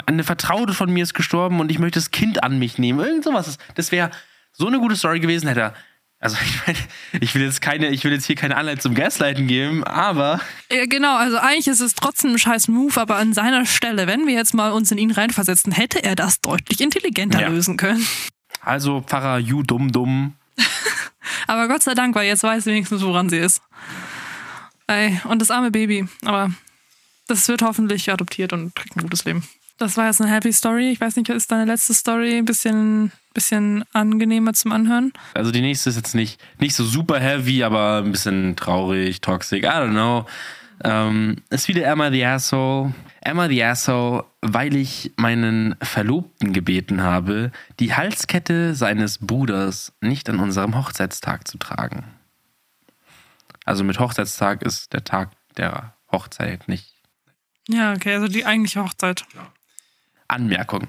eine Vertraute von mir ist gestorben und ich möchte das Kind an mich nehmen. Irgend sowas. Das wäre so eine gute Story gewesen, hätte er. Also <laughs> ich meine, ich will jetzt keine, ich will jetzt hier keine Anleitung zum Gaslighten geben, aber Ja, genau, also eigentlich ist es trotzdem ein scheiß Move, aber an seiner Stelle, wenn wir jetzt mal uns in ihn reinversetzen, hätte er das deutlich intelligenter Ja. lösen können. also Pfarrer, you dumm dumm. <laughs> Aber Gott sei Dank, weil jetzt weiß sie wenigstens, woran sie ist. Ey, und das arme Baby. Aber das wird hoffentlich adoptiert und kriegt ein gutes Leben. Das war jetzt eine happy Story. Ich weiß nicht, ist deine letzte Story ein bisschen, bisschen angenehmer zum Anhören? Also die nächste ist jetzt nicht, nicht so super heavy, aber ein bisschen traurig, toxic, I don't know. Ähm, ist wieder Emma the Asshole. Emma the Asshole, weil ich meinen Verlobten gebeten habe, die Halskette seines Bruders nicht an unserem Hochzeitstag zu tragen. Also mit Hochzeitstag ist der Tag der Hochzeit nicht Ja, okay, also die eigentliche Hochzeit. Anmerkung.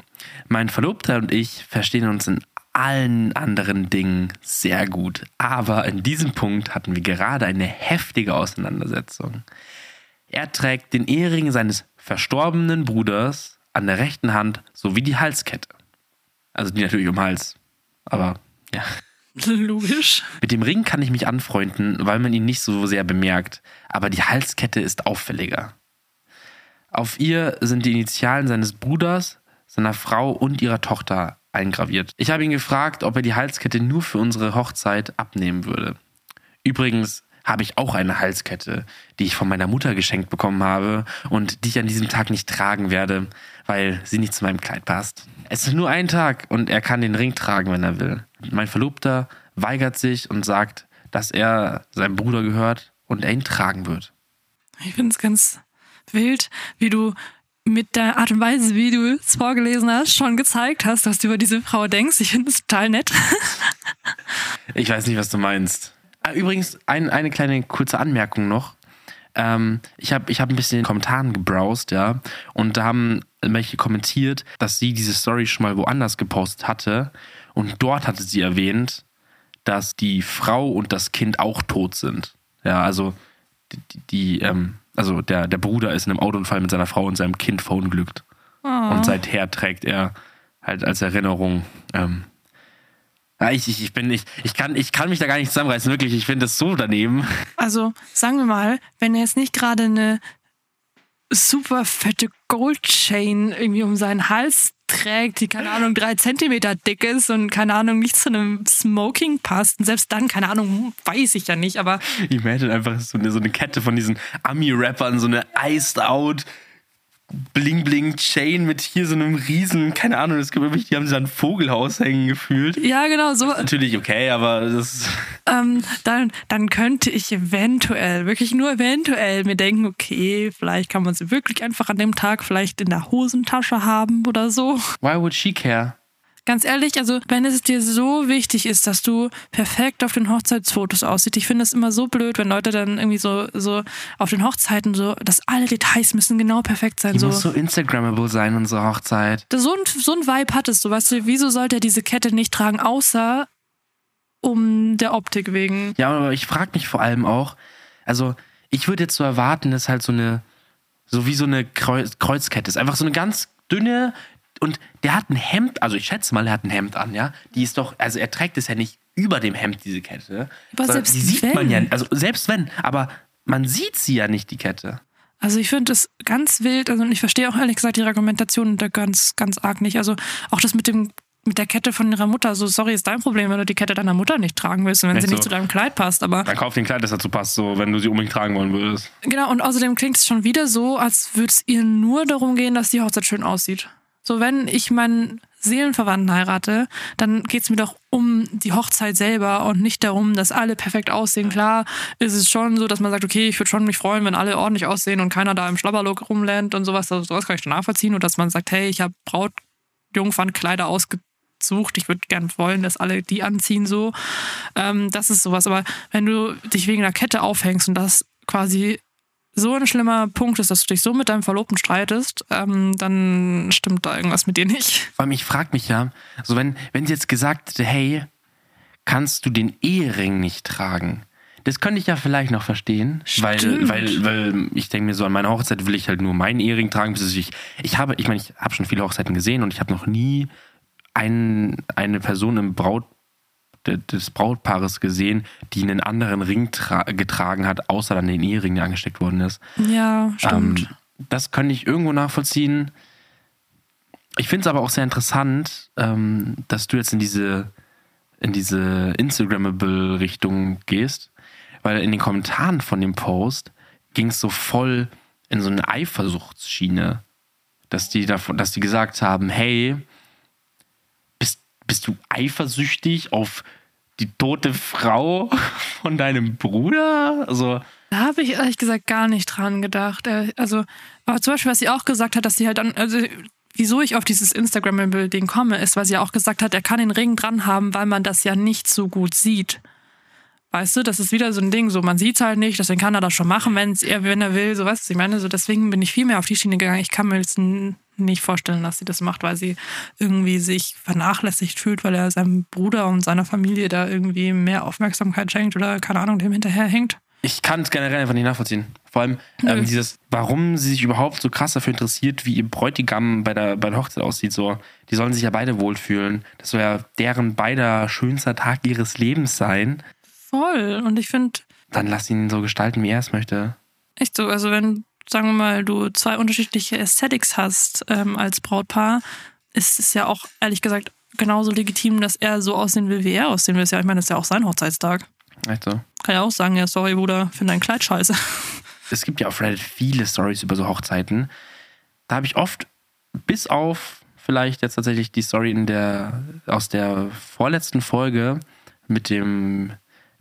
Mein Verlobter und ich verstehen uns in allen anderen Dingen sehr gut. Aber in diesem Punkt hatten wir gerade eine heftige Auseinandersetzung. Er trägt den Ehering seines verstorbenen Bruders an der rechten Hand sowie die Halskette. Also die natürlich um Hals. Aber ja. <laughs> Logisch. Mit dem Ring kann ich mich anfreunden, weil man ihn nicht so sehr bemerkt. Aber die Halskette ist auffälliger. Auf ihr sind die Initialen seines Bruders, seiner Frau und ihrer Tochter eingraviert. Ich habe ihn gefragt, ob er die Halskette nur für unsere Hochzeit abnehmen würde. Übrigens habe ich auch eine Halskette, die ich von meiner Mutter geschenkt bekommen habe und die ich an diesem Tag nicht tragen werde, weil sie nicht zu meinem Kleid passt. Es ist nur ein Tag und er kann den Ring tragen, wenn er will. Mein Verlobter weigert sich und sagt, dass er seinem Bruder gehört und er ihn tragen wird. Ich finde es ganz wild, wie du mit der Art und Weise, wie du es vorgelesen hast, schon gezeigt hast, was du über diese Frau denkst. Ich finde es total nett. <laughs> ich weiß nicht, was du meinst. Ah, übrigens, ein, eine kleine kurze Anmerkung noch. Ähm, ich habe ich hab ein bisschen in den Kommentaren gebrowst, ja, und da haben welche kommentiert, dass sie diese Story schon mal woanders gepostet hatte. Und dort hatte sie erwähnt, dass die Frau und das Kind auch tot sind. Ja, also die, die ähm, also der, der Bruder ist in einem Autounfall mit seiner Frau und seinem Kind verunglückt. Oh. Und seither trägt er halt als Erinnerung ähm, ja, ich, ich, ich bin nicht, ich kann, ich kann mich da gar nicht zusammenreißen, wirklich. Ich finde das so daneben. <laughs> Also, sagen wir mal, wenn er jetzt nicht gerade eine super fette Goldchain irgendwie um seinen Hals trägt, die, keine Ahnung, drei Zentimeter dick ist und, keine Ahnung, nicht zu einem Smoking passt. Und selbst dann, keine Ahnung, weiß ich ja nicht, aber. Ich imagine einfach so eine, so eine Kette von diesen Ami-Rappern, so eine Iced Out Bling Bling Chain mit hier so einem riesen, keine Ahnung, es gibt wirklich, die haben sich an ein Vogelhaus hängen gefühlt. Ja, genau, so. natürlich okay, aber das. <laughs> Ähm, dann, dann könnte ich eventuell, wirklich nur eventuell mir denken, okay, vielleicht kann man sie wirklich einfach an dem Tag vielleicht in der Hosentasche haben oder so. Why would she care? Ganz ehrlich, also wenn es dir so wichtig ist, dass du perfekt auf den Hochzeitsfotos aussiehst, ich finde es immer so blöd, wenn Leute dann irgendwie so, so auf den Hochzeiten so, dass alle Details müssen genau perfekt sein. Die so. muss so Instagrammable sein, unsere Hochzeit. So ein, so ein Vibe hattest du, weißt du, wieso sollte er diese Kette nicht tragen, außer um der Optik wegen? Ja, aber ich frage mich vor allem auch, also ich würde jetzt so erwarten, dass halt so eine, so wie so eine Kreuz, Kreuzkette ist. Einfach so eine ganz dünne, und der hat ein Hemd, also ich schätze mal, er hat ein Hemd an, ja. Die ist doch, also er trägt es ja nicht über dem Hemd, diese Kette. Aber selbst die sieht wenn. man ja, also selbst wenn, aber man sieht sie ja nicht, die Kette. Also ich finde es ganz wild, also ich verstehe auch ehrlich gesagt die Argumentation da ganz, ganz arg nicht. Also auch das mit dem mit der Kette von ihrer Mutter. So, sorry, ist dein Problem, wenn du die Kette deiner Mutter nicht tragen willst und wenn Echt sie nicht so. zu deinem Kleid passt. Aber dann kauf den Kleid, das dazu passt, so wenn du sie unbedingt tragen wollen würdest. Genau, und außerdem klingt es schon wieder so, als würde es ihr nur darum gehen, dass die Hochzeit schön aussieht. So, wenn ich meinen Seelenverwandten heirate, dann geht es mir doch um die Hochzeit selber und nicht darum, dass alle perfekt aussehen. Klar ist es schon so, dass man sagt, okay, ich würde schon mich freuen, wenn alle ordentlich aussehen und keiner da im Schlabberlook rumlernt und sowas. Also, sowas kann ich schon nachvollziehen. Und dass man sagt, hey, ich habe Brautjungfernkleider ausgesucht. Ich würde gern wollen, dass alle die anziehen so. Ähm, das ist sowas. Aber wenn du dich wegen einer Kette aufhängst und das quasi so ein schlimmer Punkt ist, dass du dich so mit deinem Verlobten streitest, ähm, dann stimmt da irgendwas mit dir nicht. Vor allem, ich frage mich ja, so wenn, wenn sie jetzt gesagt hätte, hey, kannst du den Ehering nicht tragen? Das könnte ich ja vielleicht noch verstehen, weil, weil, weil ich denke mir so, an meiner Hochzeit will ich halt nur meinen Ehering tragen. Bis ich, ich habe, ich meine, ich habe schon viele Hochzeiten gesehen und ich habe noch nie ein, eine Person im Braut des Brautpaares gesehen, die einen anderen Ring getragen hat, außer dann den Ehering, der angesteckt worden ist. Ja, stimmt. Ähm, das könnte ich irgendwo nachvollziehen. Ich finde es aber auch sehr interessant, ähm, dass du jetzt in diese, in diese Instagrammable-Richtung gehst, weil in den Kommentaren von dem Post ging es so voll in so eine Eifersuchtsschiene, dass die davon, dass die gesagt haben, hey, bist, du eifersüchtig auf die tote Frau <laughs> von deinem Bruder? Also. Da habe ich ehrlich gesagt gar nicht dran gedacht. Äh, also, aber zum Beispiel, was sie auch gesagt hat, dass sie halt dann, also wieso ich auf dieses Instagram-Ding komme, ist, weil sie ja auch gesagt hat, er kann den Ring dran haben, weil man das ja nicht so gut sieht. Weißt du, das ist wieder so ein Ding, so man sieht es halt nicht, deswegen kann er das schon machen, er, wenn er will, so du, ich meine, so deswegen bin ich viel mehr auf die Schiene gegangen. Ich kann mir jetzt nicht vorstellen, dass sie das macht, weil sie irgendwie sich vernachlässigt fühlt, weil er seinem Bruder und seiner Familie da irgendwie mehr Aufmerksamkeit schenkt oder keine Ahnung, dem hinterherhängt. Ich kann es generell einfach nicht nachvollziehen. Vor allem ähm, dieses, warum sie sich überhaupt so krass dafür interessiert, wie ihr Bräutigam bei der, bei der Hochzeit aussieht. So, die sollen sich ja beide wohlfühlen. Das soll ja deren beider schönster Tag ihres Lebens sein. Voll. Und ich finde. Dann lass ihn so gestalten, wie er es möchte. Echt so. Also wenn sagen wir mal, du zwei unterschiedliche Aesthetics hast ähm, als Brautpaar, ist es ja auch ehrlich gesagt genauso legitim, dass er so aussehen will, wie er aussehen will. Ja, ich meine, das ist ja auch sein Hochzeitstag. Echt so? Kann ja auch sagen, ja, sorry, Bruder, finde dein Kleid scheiße. <laughs> Es gibt ja auf Reddit viele Stories über so Hochzeiten. Da habe ich oft, bis auf vielleicht jetzt tatsächlich die Story in der, aus der vorletzten Folge mit dem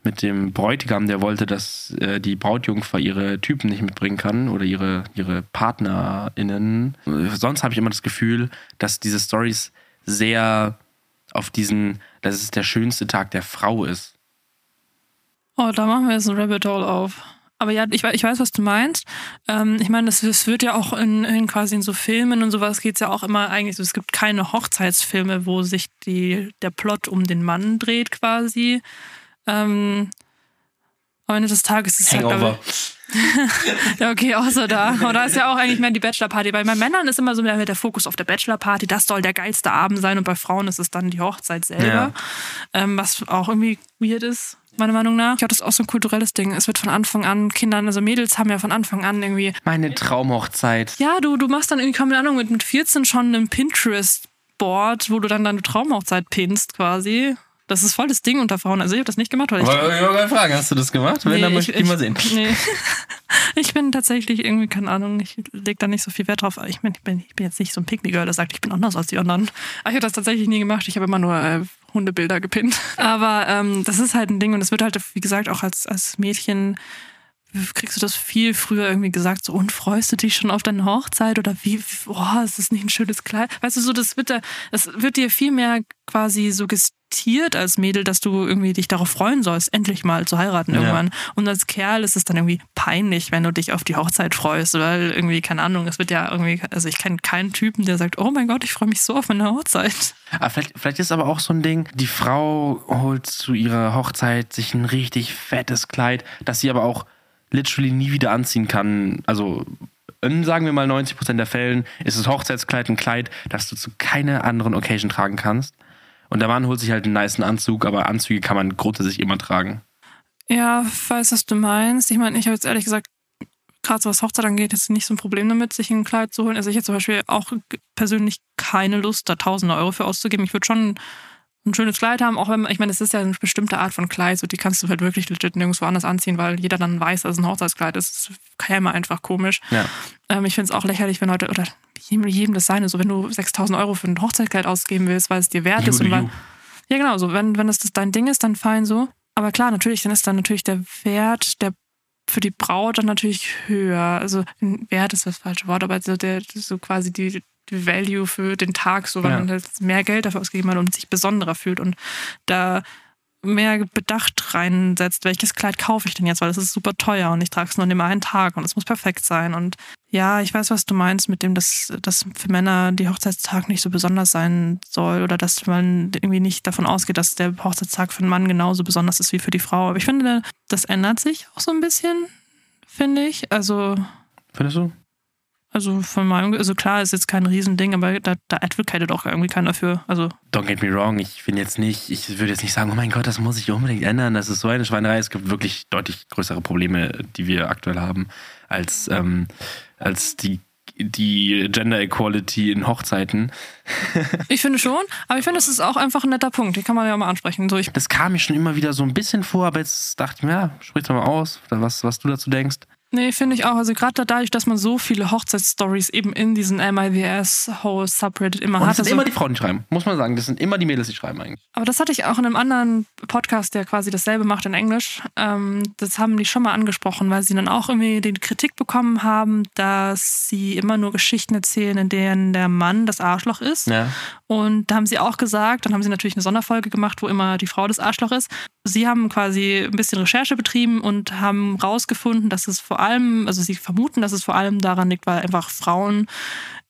mit dem Bräutigam, der wollte, dass äh, die Brautjungfer ihre Typen nicht mitbringen kann oder ihre, ihre PartnerInnen. Sonst habe ich immer das Gefühl, dass diese Stories sehr auf diesen, dass es der schönste Tag der Frau ist. Oh, da machen wir jetzt ein Rabbit Hole auf. Aber ja, ich, ich weiß, was du meinst. Ähm, ich meine, es wird ja auch in, in, quasi in so Filmen und sowas geht es ja auch immer eigentlich so, es gibt keine Hochzeitsfilme, wo sich die, der Plot um den Mann dreht quasi. Ähm, am Ende des Tages ist es Hangover. Halt, <laughs> ja, okay, außer da. Und da ist ja auch eigentlich mehr die Bachelorparty. Bei Männern ist immer so mehr der Fokus auf der Bachelorparty. Das soll der geilste Abend sein. Und bei Frauen ist es dann die Hochzeit selber. Ja. Ähm, was auch irgendwie weird ist, meiner Meinung nach. Ich glaube, das ist auch so ein kulturelles Ding. Es wird von Anfang an, Kindern, also Mädels haben ja von Anfang an irgendwie. Meine Traumhochzeit. Ja, du, du machst dann irgendwie, keine Ahnung, mit, mit 14 schon einen Pinterest-Board, wo du dann deine Traumhochzeit pinst quasi. Das ist voll das Ding unter Frauen. Also ich habe das nicht gemacht. Weil ich wollte gerade fragen, hast du das gemacht? Wenn, nee, dann möchte ich, ich mal sehen. Nee. <laughs> ich bin tatsächlich irgendwie, keine Ahnung, ich lege da nicht so viel Wert drauf. Ich bin, ich bin, ich bin jetzt nicht so ein Picknick-Girl, der sagt, ich bin anders als die anderen. Aber ich habe das tatsächlich nie gemacht. Ich habe immer nur äh, Hundebilder gepinnt. <laughs> Aber ähm, das ist halt ein Ding und es wird halt, wie gesagt, auch als, als Mädchen kriegst du das viel früher irgendwie gesagt, so und freust du dich schon auf deine Hochzeit oder wie, boah, ist das nicht ein schönes Kleid? Weißt du, so das wird, da, das wird dir viel mehr quasi suggestiert als Mädel, dass du irgendwie dich darauf freuen sollst, endlich mal zu heiraten ja. irgendwann. Und als Kerl ist es dann irgendwie peinlich, wenn du dich auf die Hochzeit freust, weil irgendwie, keine Ahnung, es wird ja irgendwie, also ich kenne keinen Typen, der sagt, oh mein Gott, ich freue mich so auf meine Hochzeit. Aber vielleicht, vielleicht ist aber auch so ein Ding, die Frau holt zu ihrer Hochzeit sich ein richtig fettes Kleid, das sie aber auch literally nie wieder anziehen kann. Also in, sagen wir mal 90% der Fällen ist das Hochzeitskleid ein Kleid, das du zu keiner anderen Occasion tragen kannst. Und der Mann holt sich halt einen niceen Anzug, aber Anzüge kann man grundsätzlich immer tragen. Ja, weiß, was du meinst. Ich meine, ich habe jetzt ehrlich gesagt, gerade so was Hochzeit angeht, jetzt nicht so ein Problem damit, sich ein Kleid zu holen. Also ich hätte zum Beispiel auch persönlich keine Lust, da tausende Euro für auszugeben. Ich würde schon ein schönes Kleid haben, auch wenn man, ich meine, es ist ja eine bestimmte Art von Kleid, so die kannst du halt wirklich legit nirgendwo anders anziehen, weil jeder dann weiß, dass es ein Hochzeitskleid ist. Das käme einfach komisch. Ja. Ähm, ich finde es auch lächerlich, wenn Leute, oder jedem, jedem das sein, so wenn du 6000 Euro für ein Hochzeitskleid ausgeben willst, weil es dir wert you ist und weil, ja genau, so wenn, wenn das, das dein Ding ist, dann fein so. Aber klar, natürlich, dann ist dann natürlich der Wert der für die Braut dann natürlich höher. Also Wert ist das falsche Wort, aber so, der, so quasi die, die Value für den Tag, so weil ja. man halt mehr Geld dafür ausgegeben hat und sich besonderer fühlt und da mehr Bedacht reinsetzt, welches Kleid kaufe ich denn jetzt, weil es ist super teuer und ich trage es nur an dem einen Tag und es muss perfekt sein. Und ja, ich weiß, was du meinst mit dem, dass, dass für Männer die Hochzeitstag nicht so besonders sein soll oder dass man irgendwie nicht davon ausgeht, dass der Hochzeitstag für einen Mann genauso besonders ist wie für die Frau. Aber ich finde, das ändert sich auch so ein bisschen, finde ich. Also. Findest du? Also von meinem, also klar, ist jetzt kein Riesending, aber da, da advocated auch irgendwie keiner für. Also Don't get me wrong, ich bin jetzt nicht, ich würde jetzt nicht sagen, oh mein Gott, das muss ich unbedingt ändern, das ist so eine Schweinerei. Es gibt wirklich deutlich größere Probleme, die wir aktuell haben, als, ähm, als die die Gender Equality in Hochzeiten. <laughs> ich finde schon, aber ich finde, das ist auch einfach ein netter Punkt. Den kann man ja mal ansprechen. So, ich das kam mir schon immer wieder so ein bisschen vor, aber jetzt dachte ich mir, ja, sprich doch mal aus, was, was du dazu denkst. Nee, finde ich auch. Also gerade dadurch, dass man so viele Hochzeitsstories eben in diesen MIVS Whole Subreddit immer Und hat. Das sind also, immer die Frauen, die schreiben, muss man sagen. Das sind immer die Mädels, die schreiben eigentlich. Aber das hatte ich auch in einem anderen Podcast, der quasi dasselbe macht in Englisch. Ähm, das haben die schon mal angesprochen, weil sie dann auch irgendwie die Kritik bekommen haben, dass sie immer nur Geschichten erzählen, in denen der Mann das Arschloch ist. Ja. Und da haben sie auch gesagt, dann haben sie natürlich eine Sonderfolge gemacht, wo immer die Frau das Arschloch ist. Sie haben quasi ein bisschen Recherche betrieben und haben rausgefunden, dass es vor allem, also sie vermuten, dass es vor allem daran liegt, weil einfach Frauen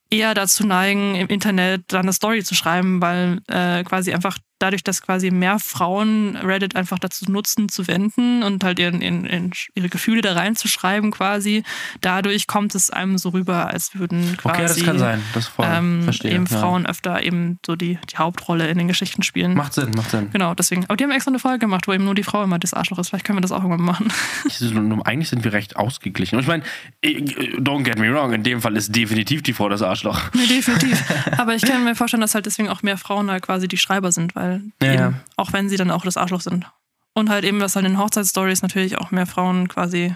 eher dazu neigen, im Internet dann eine Story zu schreiben, weil äh, quasi einfach dadurch, dass quasi mehr Frauen Reddit einfach dazu nutzen, zu wenden und halt ihren, ihren, ihre Gefühle da reinzuschreiben quasi, dadurch kommt es einem so rüber, als würden quasi okay, das kann sein. Das voll, ähm, verstehe, eben ja. Frauen öfter eben so die, die Hauptrolle in den Geschichten spielen. Macht Sinn, macht Sinn. Genau, deswegen. Aber die haben extra eine Folge gemacht, wo eben nur die Frau immer das Arschloch ist. Vielleicht können wir das auch irgendwann machen. <laughs> eigentlich sind wir recht ausgeglichen. Und ich meine, don't get me wrong, in dem Fall ist definitiv die Frau das Arschloch. Nee, definitiv. <laughs> Aber ich kann mir vorstellen, dass halt deswegen auch mehr Frauen halt quasi die Schreiber sind, weil ja, eben, ja. auch wenn sie dann auch das Arschloch sind. Und halt eben, was halt in Hochzeitsstories natürlich auch mehr Frauen quasi.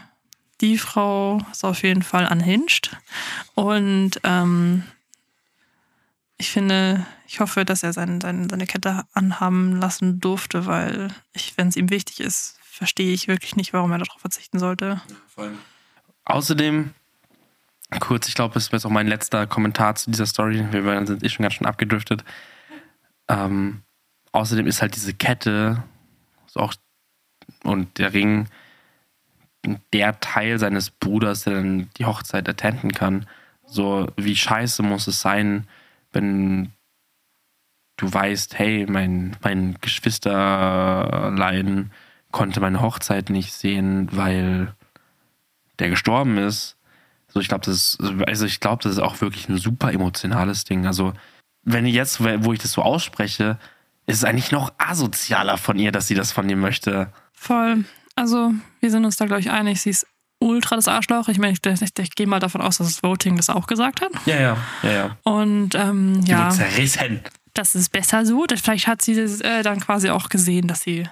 Die Frau ist auf jeden Fall unhinged. Und ähm, ich finde, ich hoffe, dass er sein, sein, seine Kette anhaben lassen durfte, weil ich, wenn es ihm wichtig ist, verstehe ich wirklich nicht, warum er darauf verzichten sollte. Außerdem, kurz, ich glaube, das ist jetzt auch mein letzter Kommentar zu dieser Story. Wir sind eh schon ganz schön abgedriftet. Ähm, außerdem ist halt diese Kette auch und der Ring der Teil seines Bruders, der dann die Hochzeit attenden kann. So, wie scheiße muss es sein, wenn du weißt, hey, mein, mein Geschwisterlein konnte meine Hochzeit nicht sehen, weil der gestorben ist. So, ich glaube, das ist, also ich glaube, das ist auch wirklich ein super emotionales Ding. Also, wenn ich jetzt, wo ich das so ausspreche, ist es eigentlich noch asozialer von ihr, dass sie das von dir möchte. Voll. Also, wir sind uns da, glaube ich, einig. Sie ist ultra das Arschloch. Ich meine, ich, ich, ich gehe mal davon aus, dass das Voting das auch gesagt hat. Ja, ja, ja, ja. Und ähm, ja. Zerrissen. Das ist besser so. Vielleicht hat sie das, äh, dann quasi auch gesehen, dass sie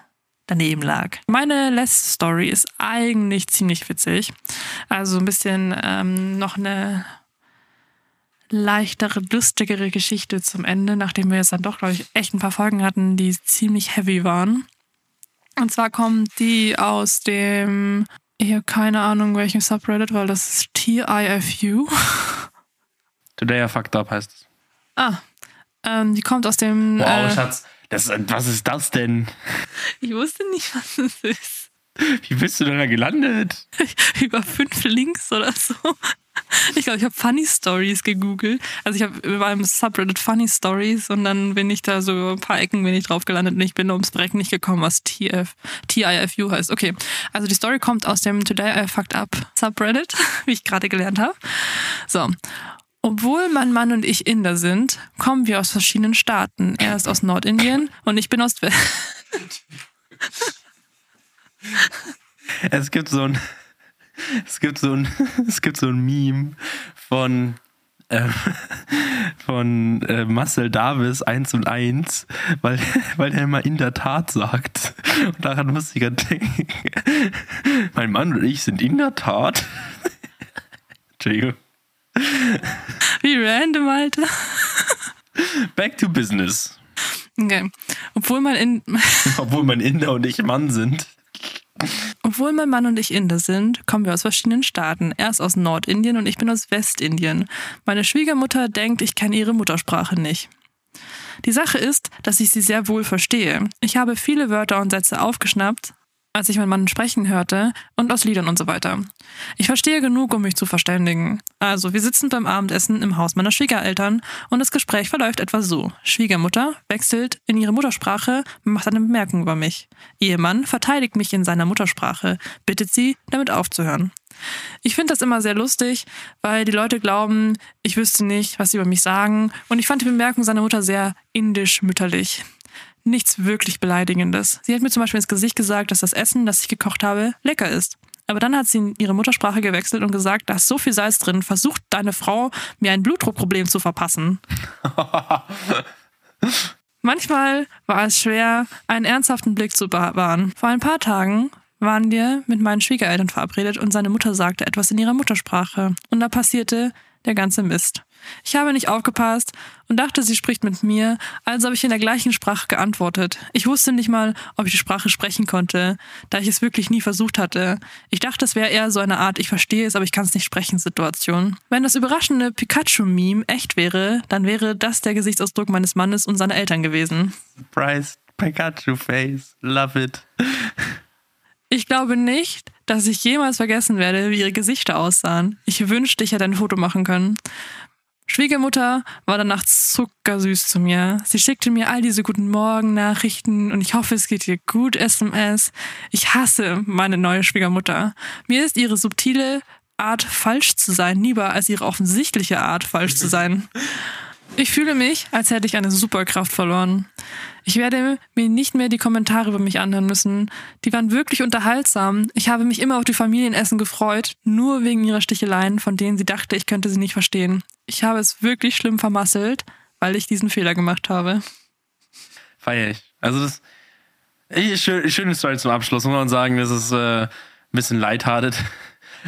daneben lag. Meine letzte Story ist eigentlich ziemlich witzig. Also ein bisschen ähm, noch eine leichtere, lustigere Geschichte zum Ende, nachdem wir jetzt dann doch, glaube ich, echt ein paar Folgen hatten, die ziemlich heavy waren. Und zwar kommt die aus dem, ich habe keine Ahnung, welchem Subreddit, weil das ist TIFU. Today I <laughs> fucked up heißt es. Ah, ähm, die kommt aus dem. Wow, äh, Schatz, das, was ist das denn? <laughs> Ich wusste nicht, was es ist. Wie bist du denn da gelandet? <laughs> Über fünf Links oder so. Ich glaube, ich habe Funny Stories gegoogelt. Also ich habe einem Subreddit Funny Stories und dann bin ich da so ein paar Ecken bin ich drauf gelandet und ich bin ums Breck nicht gekommen, was TF, TIFU heißt. Okay, also die Story kommt aus dem Today I Fucked Up Subreddit, <laughs> wie ich gerade gelernt habe. So, obwohl mein Mann und ich Inder sind, kommen wir aus verschiedenen Staaten. Er ist aus Nordindien und ich bin aus West. es gibt so ein es gibt so ein <laughs> es gibt so ein Meme von äh, <laughs> von äh, Marcel Davis 1 und 1, weil, <laughs> weil er immer in der Tat sagt. Und daran muss ich gerade denken. Mein Mann und ich sind in der Tat. Entschuldigung. Wie random, Alter. Back to business. Okay. Obwohl mein, in Obwohl mein Inder und ich Mann sind. Obwohl mein Mann und ich Inder sind, kommen wir aus verschiedenen Staaten. Er ist aus Nordindien und ich bin aus Westindien. Meine Schwiegermutter denkt, ich kenne ihre Muttersprache nicht. Die Sache ist, dass ich sie sehr wohl verstehe. Ich habe viele Wörter und Sätze aufgeschnappt, als ich meinen Mann sprechen hörte und aus Liedern und so weiter. Ich verstehe genug, um mich zu verständigen. Also, wir sitzen beim Abendessen im Haus meiner Schwiegereltern und das Gespräch verläuft etwa so. Schwiegermutter wechselt in ihre Muttersprache, macht eine Bemerkung über mich. Ehemann verteidigt mich in seiner Muttersprache, bittet sie, damit aufzuhören. Ich finde das immer sehr lustig, weil die Leute glauben, ich wüsste nicht, was sie über mich sagen. Und ich fand die Bemerkung seiner Mutter sehr indisch mütterlich nichts wirklich Beleidigendes. Sie hat mir zum Beispiel ins Gesicht gesagt, dass das Essen, das ich gekocht habe, lecker ist. Aber dann hat sie in ihre Muttersprache gewechselt und gesagt, da ist so viel Salz drin, versucht deine Frau, mir ein Blutdruckproblem zu verpassen. <laughs> Manchmal war es schwer, einen ernsthaften Blick zu bewahren. Vor ein paar Tagen waren wir mit meinen Schwiegereltern verabredet und seine Mutter sagte etwas in ihrer Muttersprache. Und da passierte der ganze Mist. Ich habe nicht aufgepasst und dachte, sie spricht mit mir, also habe ich in der gleichen Sprache geantwortet. Ich wusste nicht mal, ob ich die Sprache sprechen konnte, da ich es wirklich nie versucht hatte. Ich dachte, es wäre eher so eine Art Ich verstehe es, aber ich kann es nicht sprechen Situation. Wenn das überraschende Pikachu-Meme echt wäre, dann wäre das der Gesichtsausdruck meines Mannes und seiner Eltern gewesen. Surprise, Pikachu-Face, love it. Ich glaube nicht, dass ich jemals vergessen werde, wie ihre Gesichter aussahen. Ich wünschte, ich hätte ein Foto machen können. Schwiegermutter war danach zuckersüß zu mir. Sie schickte mir all diese guten Morgen-Nachrichten und ich hoffe, es geht ihr gut, SMS. Ich hasse meine neue Schwiegermutter. Mir ist ihre subtile Art, falsch zu sein, lieber als ihre offensichtliche Art, falsch zu sein. Ich fühle mich, als hätte ich eine Superkraft verloren. Ich werde mir nicht mehr die Kommentare über mich anhören müssen. Die waren wirklich unterhaltsam. Ich habe mich immer auf die Familienessen gefreut, nur wegen ihrer Sticheleien, von denen sie dachte, ich könnte sie nicht verstehen. Ich habe es wirklich schlimm vermasselt, weil ich diesen Fehler gemacht habe. Feier ich. Also das ist schön, schöne Story zum Abschluss, muss man sagen, das ist äh, ein bisschen lighthearted. <laughs>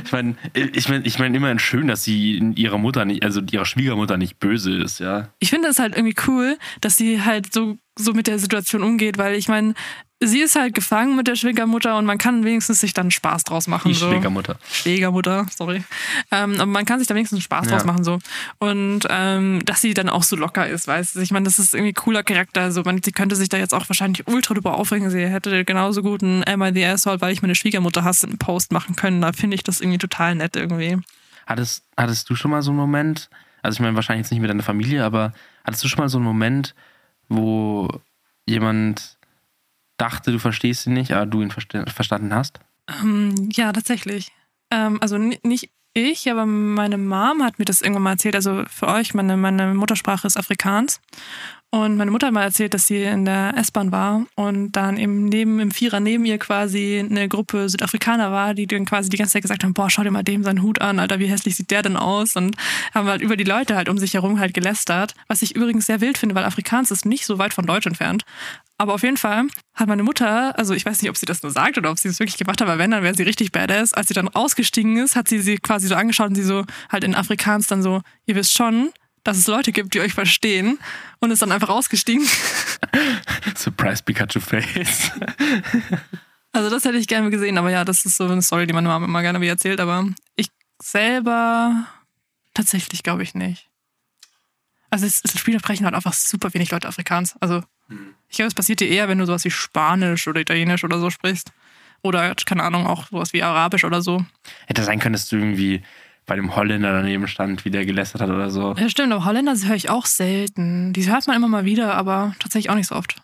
Ich meine, ich meine ich mein immerhin schön, dass sie ihrer Mutter nicht, also ihrer Schwiegermutter nicht böse ist, ja. Ich finde es halt irgendwie cool, dass sie halt so, so mit der Situation umgeht, weil ich meine, sie ist halt gefangen mit der Schwiegermutter und man kann wenigstens sich dann Spaß draus machen. Die so. Schwiegermutter. Schwiegermutter, sorry. Ähm, aber man kann sich da wenigstens Spaß Ja. draus machen so. Und ähm, dass sie dann auch so locker ist, weißt du. Ich meine, das ist irgendwie ein cooler Charakter. So, man, sie könnte sich da jetzt auch wahrscheinlich ultra drüber aufregen. Sie hätte genauso gut einen Am I the Asshole, weil ich meine Schwiegermutter hasse, einen Post machen können. Da finde ich das irgendwie total nett irgendwie. Hattest, hattest du schon mal so einen Moment, also ich meine wahrscheinlich jetzt nicht mit deiner Familie, aber hattest du schon mal so einen Moment, wo jemand dachte, du verstehst ihn nicht, aber du ihn verstanden hast? Ähm, ja, tatsächlich. Ähm, also ni- nicht ich, aber meine Mom hat mir das irgendwann mal erzählt. Also für euch, meine, meine Muttersprache ist Afrikaans. Und meine Mutter hat mal erzählt, dass sie in der S-Bahn war und dann eben neben, im Vierer neben ihr quasi eine Gruppe Südafrikaner war, die dann quasi die ganze Zeit gesagt haben, boah, schau dir mal dem seinen Hut an, Alter, wie hässlich sieht der denn aus? Und haben halt über die Leute halt um sich herum halt gelästert. Was ich übrigens sehr wild finde, weil Afrikaans ist nicht so weit von Deutsch entfernt. Aber auf jeden Fall hat meine Mutter, also ich weiß nicht, ob sie das nur sagt oder ob sie es wirklich gemacht hat, aber wenn, dann wäre sie richtig badass. Als sie dann ausgestiegen ist, hat sie sie quasi so angeschaut und sie so halt in Afrikaans dann so, ihr wisst schon, dass es Leute gibt, die euch verstehen und ist dann einfach ausgestiegen. <laughs> Surprise Pikachu Face. <laughs> Also das hätte ich gerne gesehen, aber ja, das ist so eine Story, die meine Mama immer gerne wie erzählt, aber ich selber tatsächlich glaube ich nicht. Also es, es Spiele sprechen halt einfach super wenig Leute Afrikaans. Also ich glaube, es passiert dir eher, wenn du sowas wie Spanisch oder Italienisch oder so sprichst. Oder, keine Ahnung, auch sowas wie Arabisch oder so. Hätte sein können, dass du irgendwie bei dem Holländer daneben stand, wie der gelästert hat oder so. Ja, stimmt, aber Holländer höre ich auch selten. Die hört man immer mal wieder, aber tatsächlich auch nicht so oft.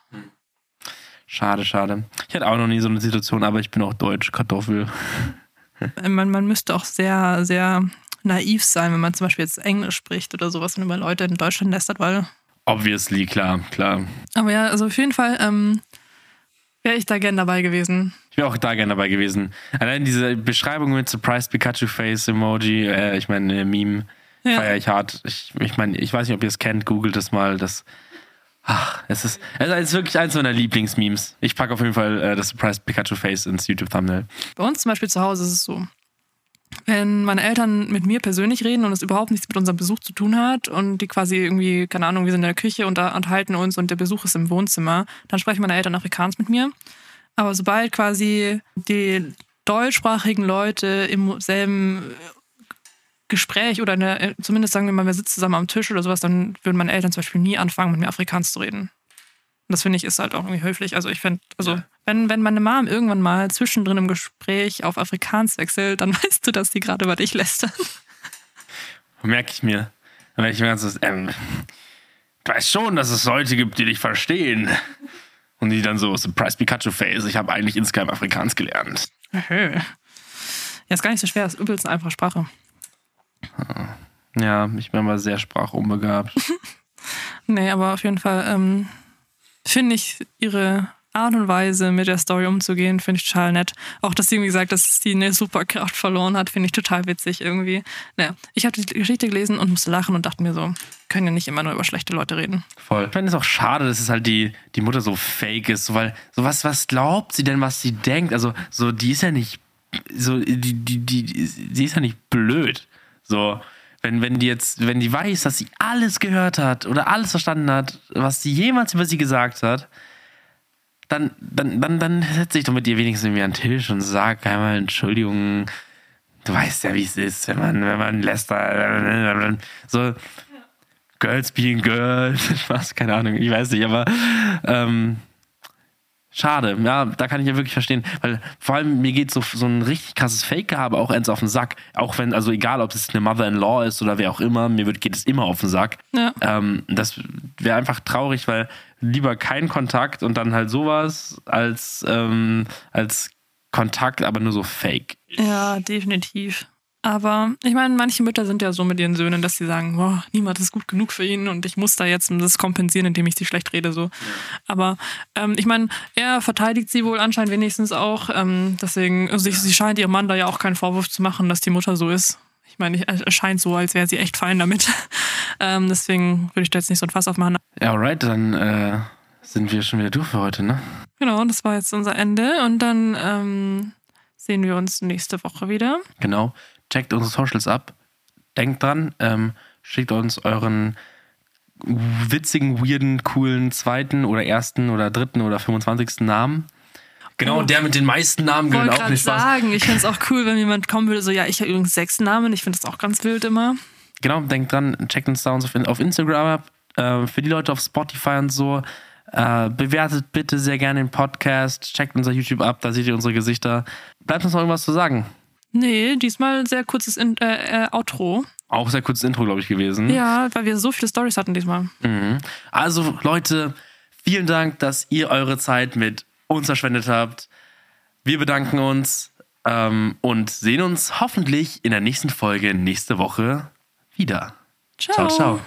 Schade, schade. Ich hatte auch noch nie so eine Situation, aber ich bin auch Deutsch, Kartoffel. Äh, Man, man müsste auch sehr, sehr naiv sein, wenn man zum Beispiel jetzt Englisch spricht oder sowas und über Leute in Deutschland lästert, weil Obviously, klar, klar. Aber ja, also auf jeden Fall ähm, wäre ich da gern dabei gewesen. Ich wäre auch da gerne dabei gewesen. Allein diese Beschreibung mit Surprised Pikachu Face Emoji, äh, ich meine, äh, Meme, Ja. feiere ich hart. Ich, ich meine, ich weiß nicht, ob ihr es kennt, googelt es mal. Das, ach, es ist, es ist wirklich eins meiner Lieblingsmemes. Ich packe auf jeden Fall äh, das Surprised Pikachu Face ins YouTube-Thumbnail. Bei uns zum Beispiel zu Hause ist es so. Wenn meine Eltern mit mir persönlich reden und es überhaupt nichts mit unserem Besuch zu tun hat und die quasi irgendwie, keine Ahnung, wir sind in der Küche und da unterhalten uns und der Besuch ist im Wohnzimmer, dann sprechen meine Eltern Afrikaans mit mir. Aber sobald quasi die deutschsprachigen Leute im selben Gespräch oder in der, zumindest sagen wir mal, wir sitzen zusammen am Tisch oder sowas, dann würden meine Eltern zum Beispiel nie anfangen, mit mir Afrikaans zu reden. Und das finde ich ist halt auch irgendwie höflich. Also ich finde, also Ja. wenn, wenn meine Mom irgendwann mal zwischendrin im Gespräch auf Afrikaans wechselt, dann <laughs> weißt du, dass die gerade über dich lästern. Merke ich mir. Dann merke ich mir ganz, so, ähm, du weißt schon, dass es Leute gibt, die dich verstehen. Und die dann so, Surprised Pikachu Face, ich habe eigentlich insgeheim Afrikaans gelernt. Ja, ist gar nicht so schwer, ist übelst eine einfache Sprache. Ja, ich bin aber sehr sprachunbegabt. <laughs> Nee, aber auf jeden Fall ähm, finde ich ihre Art und Weise, mit der Story umzugehen, finde ich total nett. Auch, dass sie irgendwie sagt, dass sie eine Superkraft verloren hat, finde ich total witzig irgendwie. Naja, ich habe die Geschichte gelesen und musste lachen und dachte mir so, können ja nicht immer nur über schlechte Leute reden. Voll. Ich finde es auch schade, dass es halt die, die Mutter so fake ist, weil so was, was glaubt sie denn, was sie denkt? Also, so, die ist ja nicht, so, die, die, die, sie ist ja nicht blöd. So, wenn, wenn die jetzt, wenn die weiß, dass sie alles gehört hat oder alles verstanden hat, was sie jemals über sie gesagt hat, dann, dann, dann, dann setze ich doch mit ihr wenigstens irgendwie an den Tisch und sag einmal Entschuldigung. Du weißt ja, wie es ist, wenn man, wenn man lästert. So, Girls being Girls. <laughs> Spaß, keine Ahnung, ich weiß nicht, aber ähm, schade. Ja, da kann ich ja wirklich verstehen. Weil vor allem mir geht so, so ein richtig krasses Fake-Gehabe auch eins auf den Sack. Auch wenn, also egal, ob es eine Mother-in-Law ist oder wer auch immer, mir wird, geht es immer auf den Sack. Ja. Ähm, das wäre einfach traurig, weil lieber kein Kontakt und dann halt sowas als, ähm, als Kontakt, aber nur so fake. Ja, definitiv. Aber ich meine, manche Mütter sind ja so mit ihren Söhnen, dass sie sagen, boah, niemand ist gut genug für ihn und ich muss da jetzt das kompensieren, indem ich sie schlecht rede. So. Aber ähm, ich meine, er verteidigt sie wohl anscheinend wenigstens auch. Ähm, deswegen, also sie, scheint ihrem Mann da ja auch keinen Vorwurf zu machen, dass die Mutter so ist. Ich meine, es scheint so, als wäre sie echt fein damit. <laughs> ähm, deswegen würde ich da jetzt nicht so ein Fass aufmachen. Ja, alright, dann äh, sind wir schon wieder durch für heute, ne? Genau, das war jetzt unser Ende und dann ähm, sehen wir uns nächste Woche wieder. Genau. Checkt unsere Socials ab. Denkt dran, ähm, schickt uns euren witzigen, weirden, coolen zweiten oder ersten oder dritten oder 25. Namen. Genau, der mit den meisten Namen wollte auch nicht Spaß. sagen, ich finde es auch cool, wenn jemand kommen würde, so, ja, ich habe übrigens sechs Namen. Ich finde das auch ganz wild immer. Genau, denkt dran, checkt uns da uns auf, auf Instagram ab. Äh, für die Leute auf Spotify und so. Äh, bewertet bitte sehr gerne den Podcast. Checkt unser YouTube ab, da seht ihr unsere Gesichter. Bleibt uns noch irgendwas zu sagen? Nee, diesmal sehr kurzes In äh, äh, Outro. Auch sehr kurzes Intro, glaube ich, gewesen. Ja, weil wir so viele Stories hatten diesmal. Mhm. Also, Leute, vielen Dank, dass ihr eure Zeit mit uns verschwendet habt. Wir bedanken uns ähm, und sehen uns hoffentlich in der nächsten Folge nächste Woche wieder. Ciao. ciao. ciao.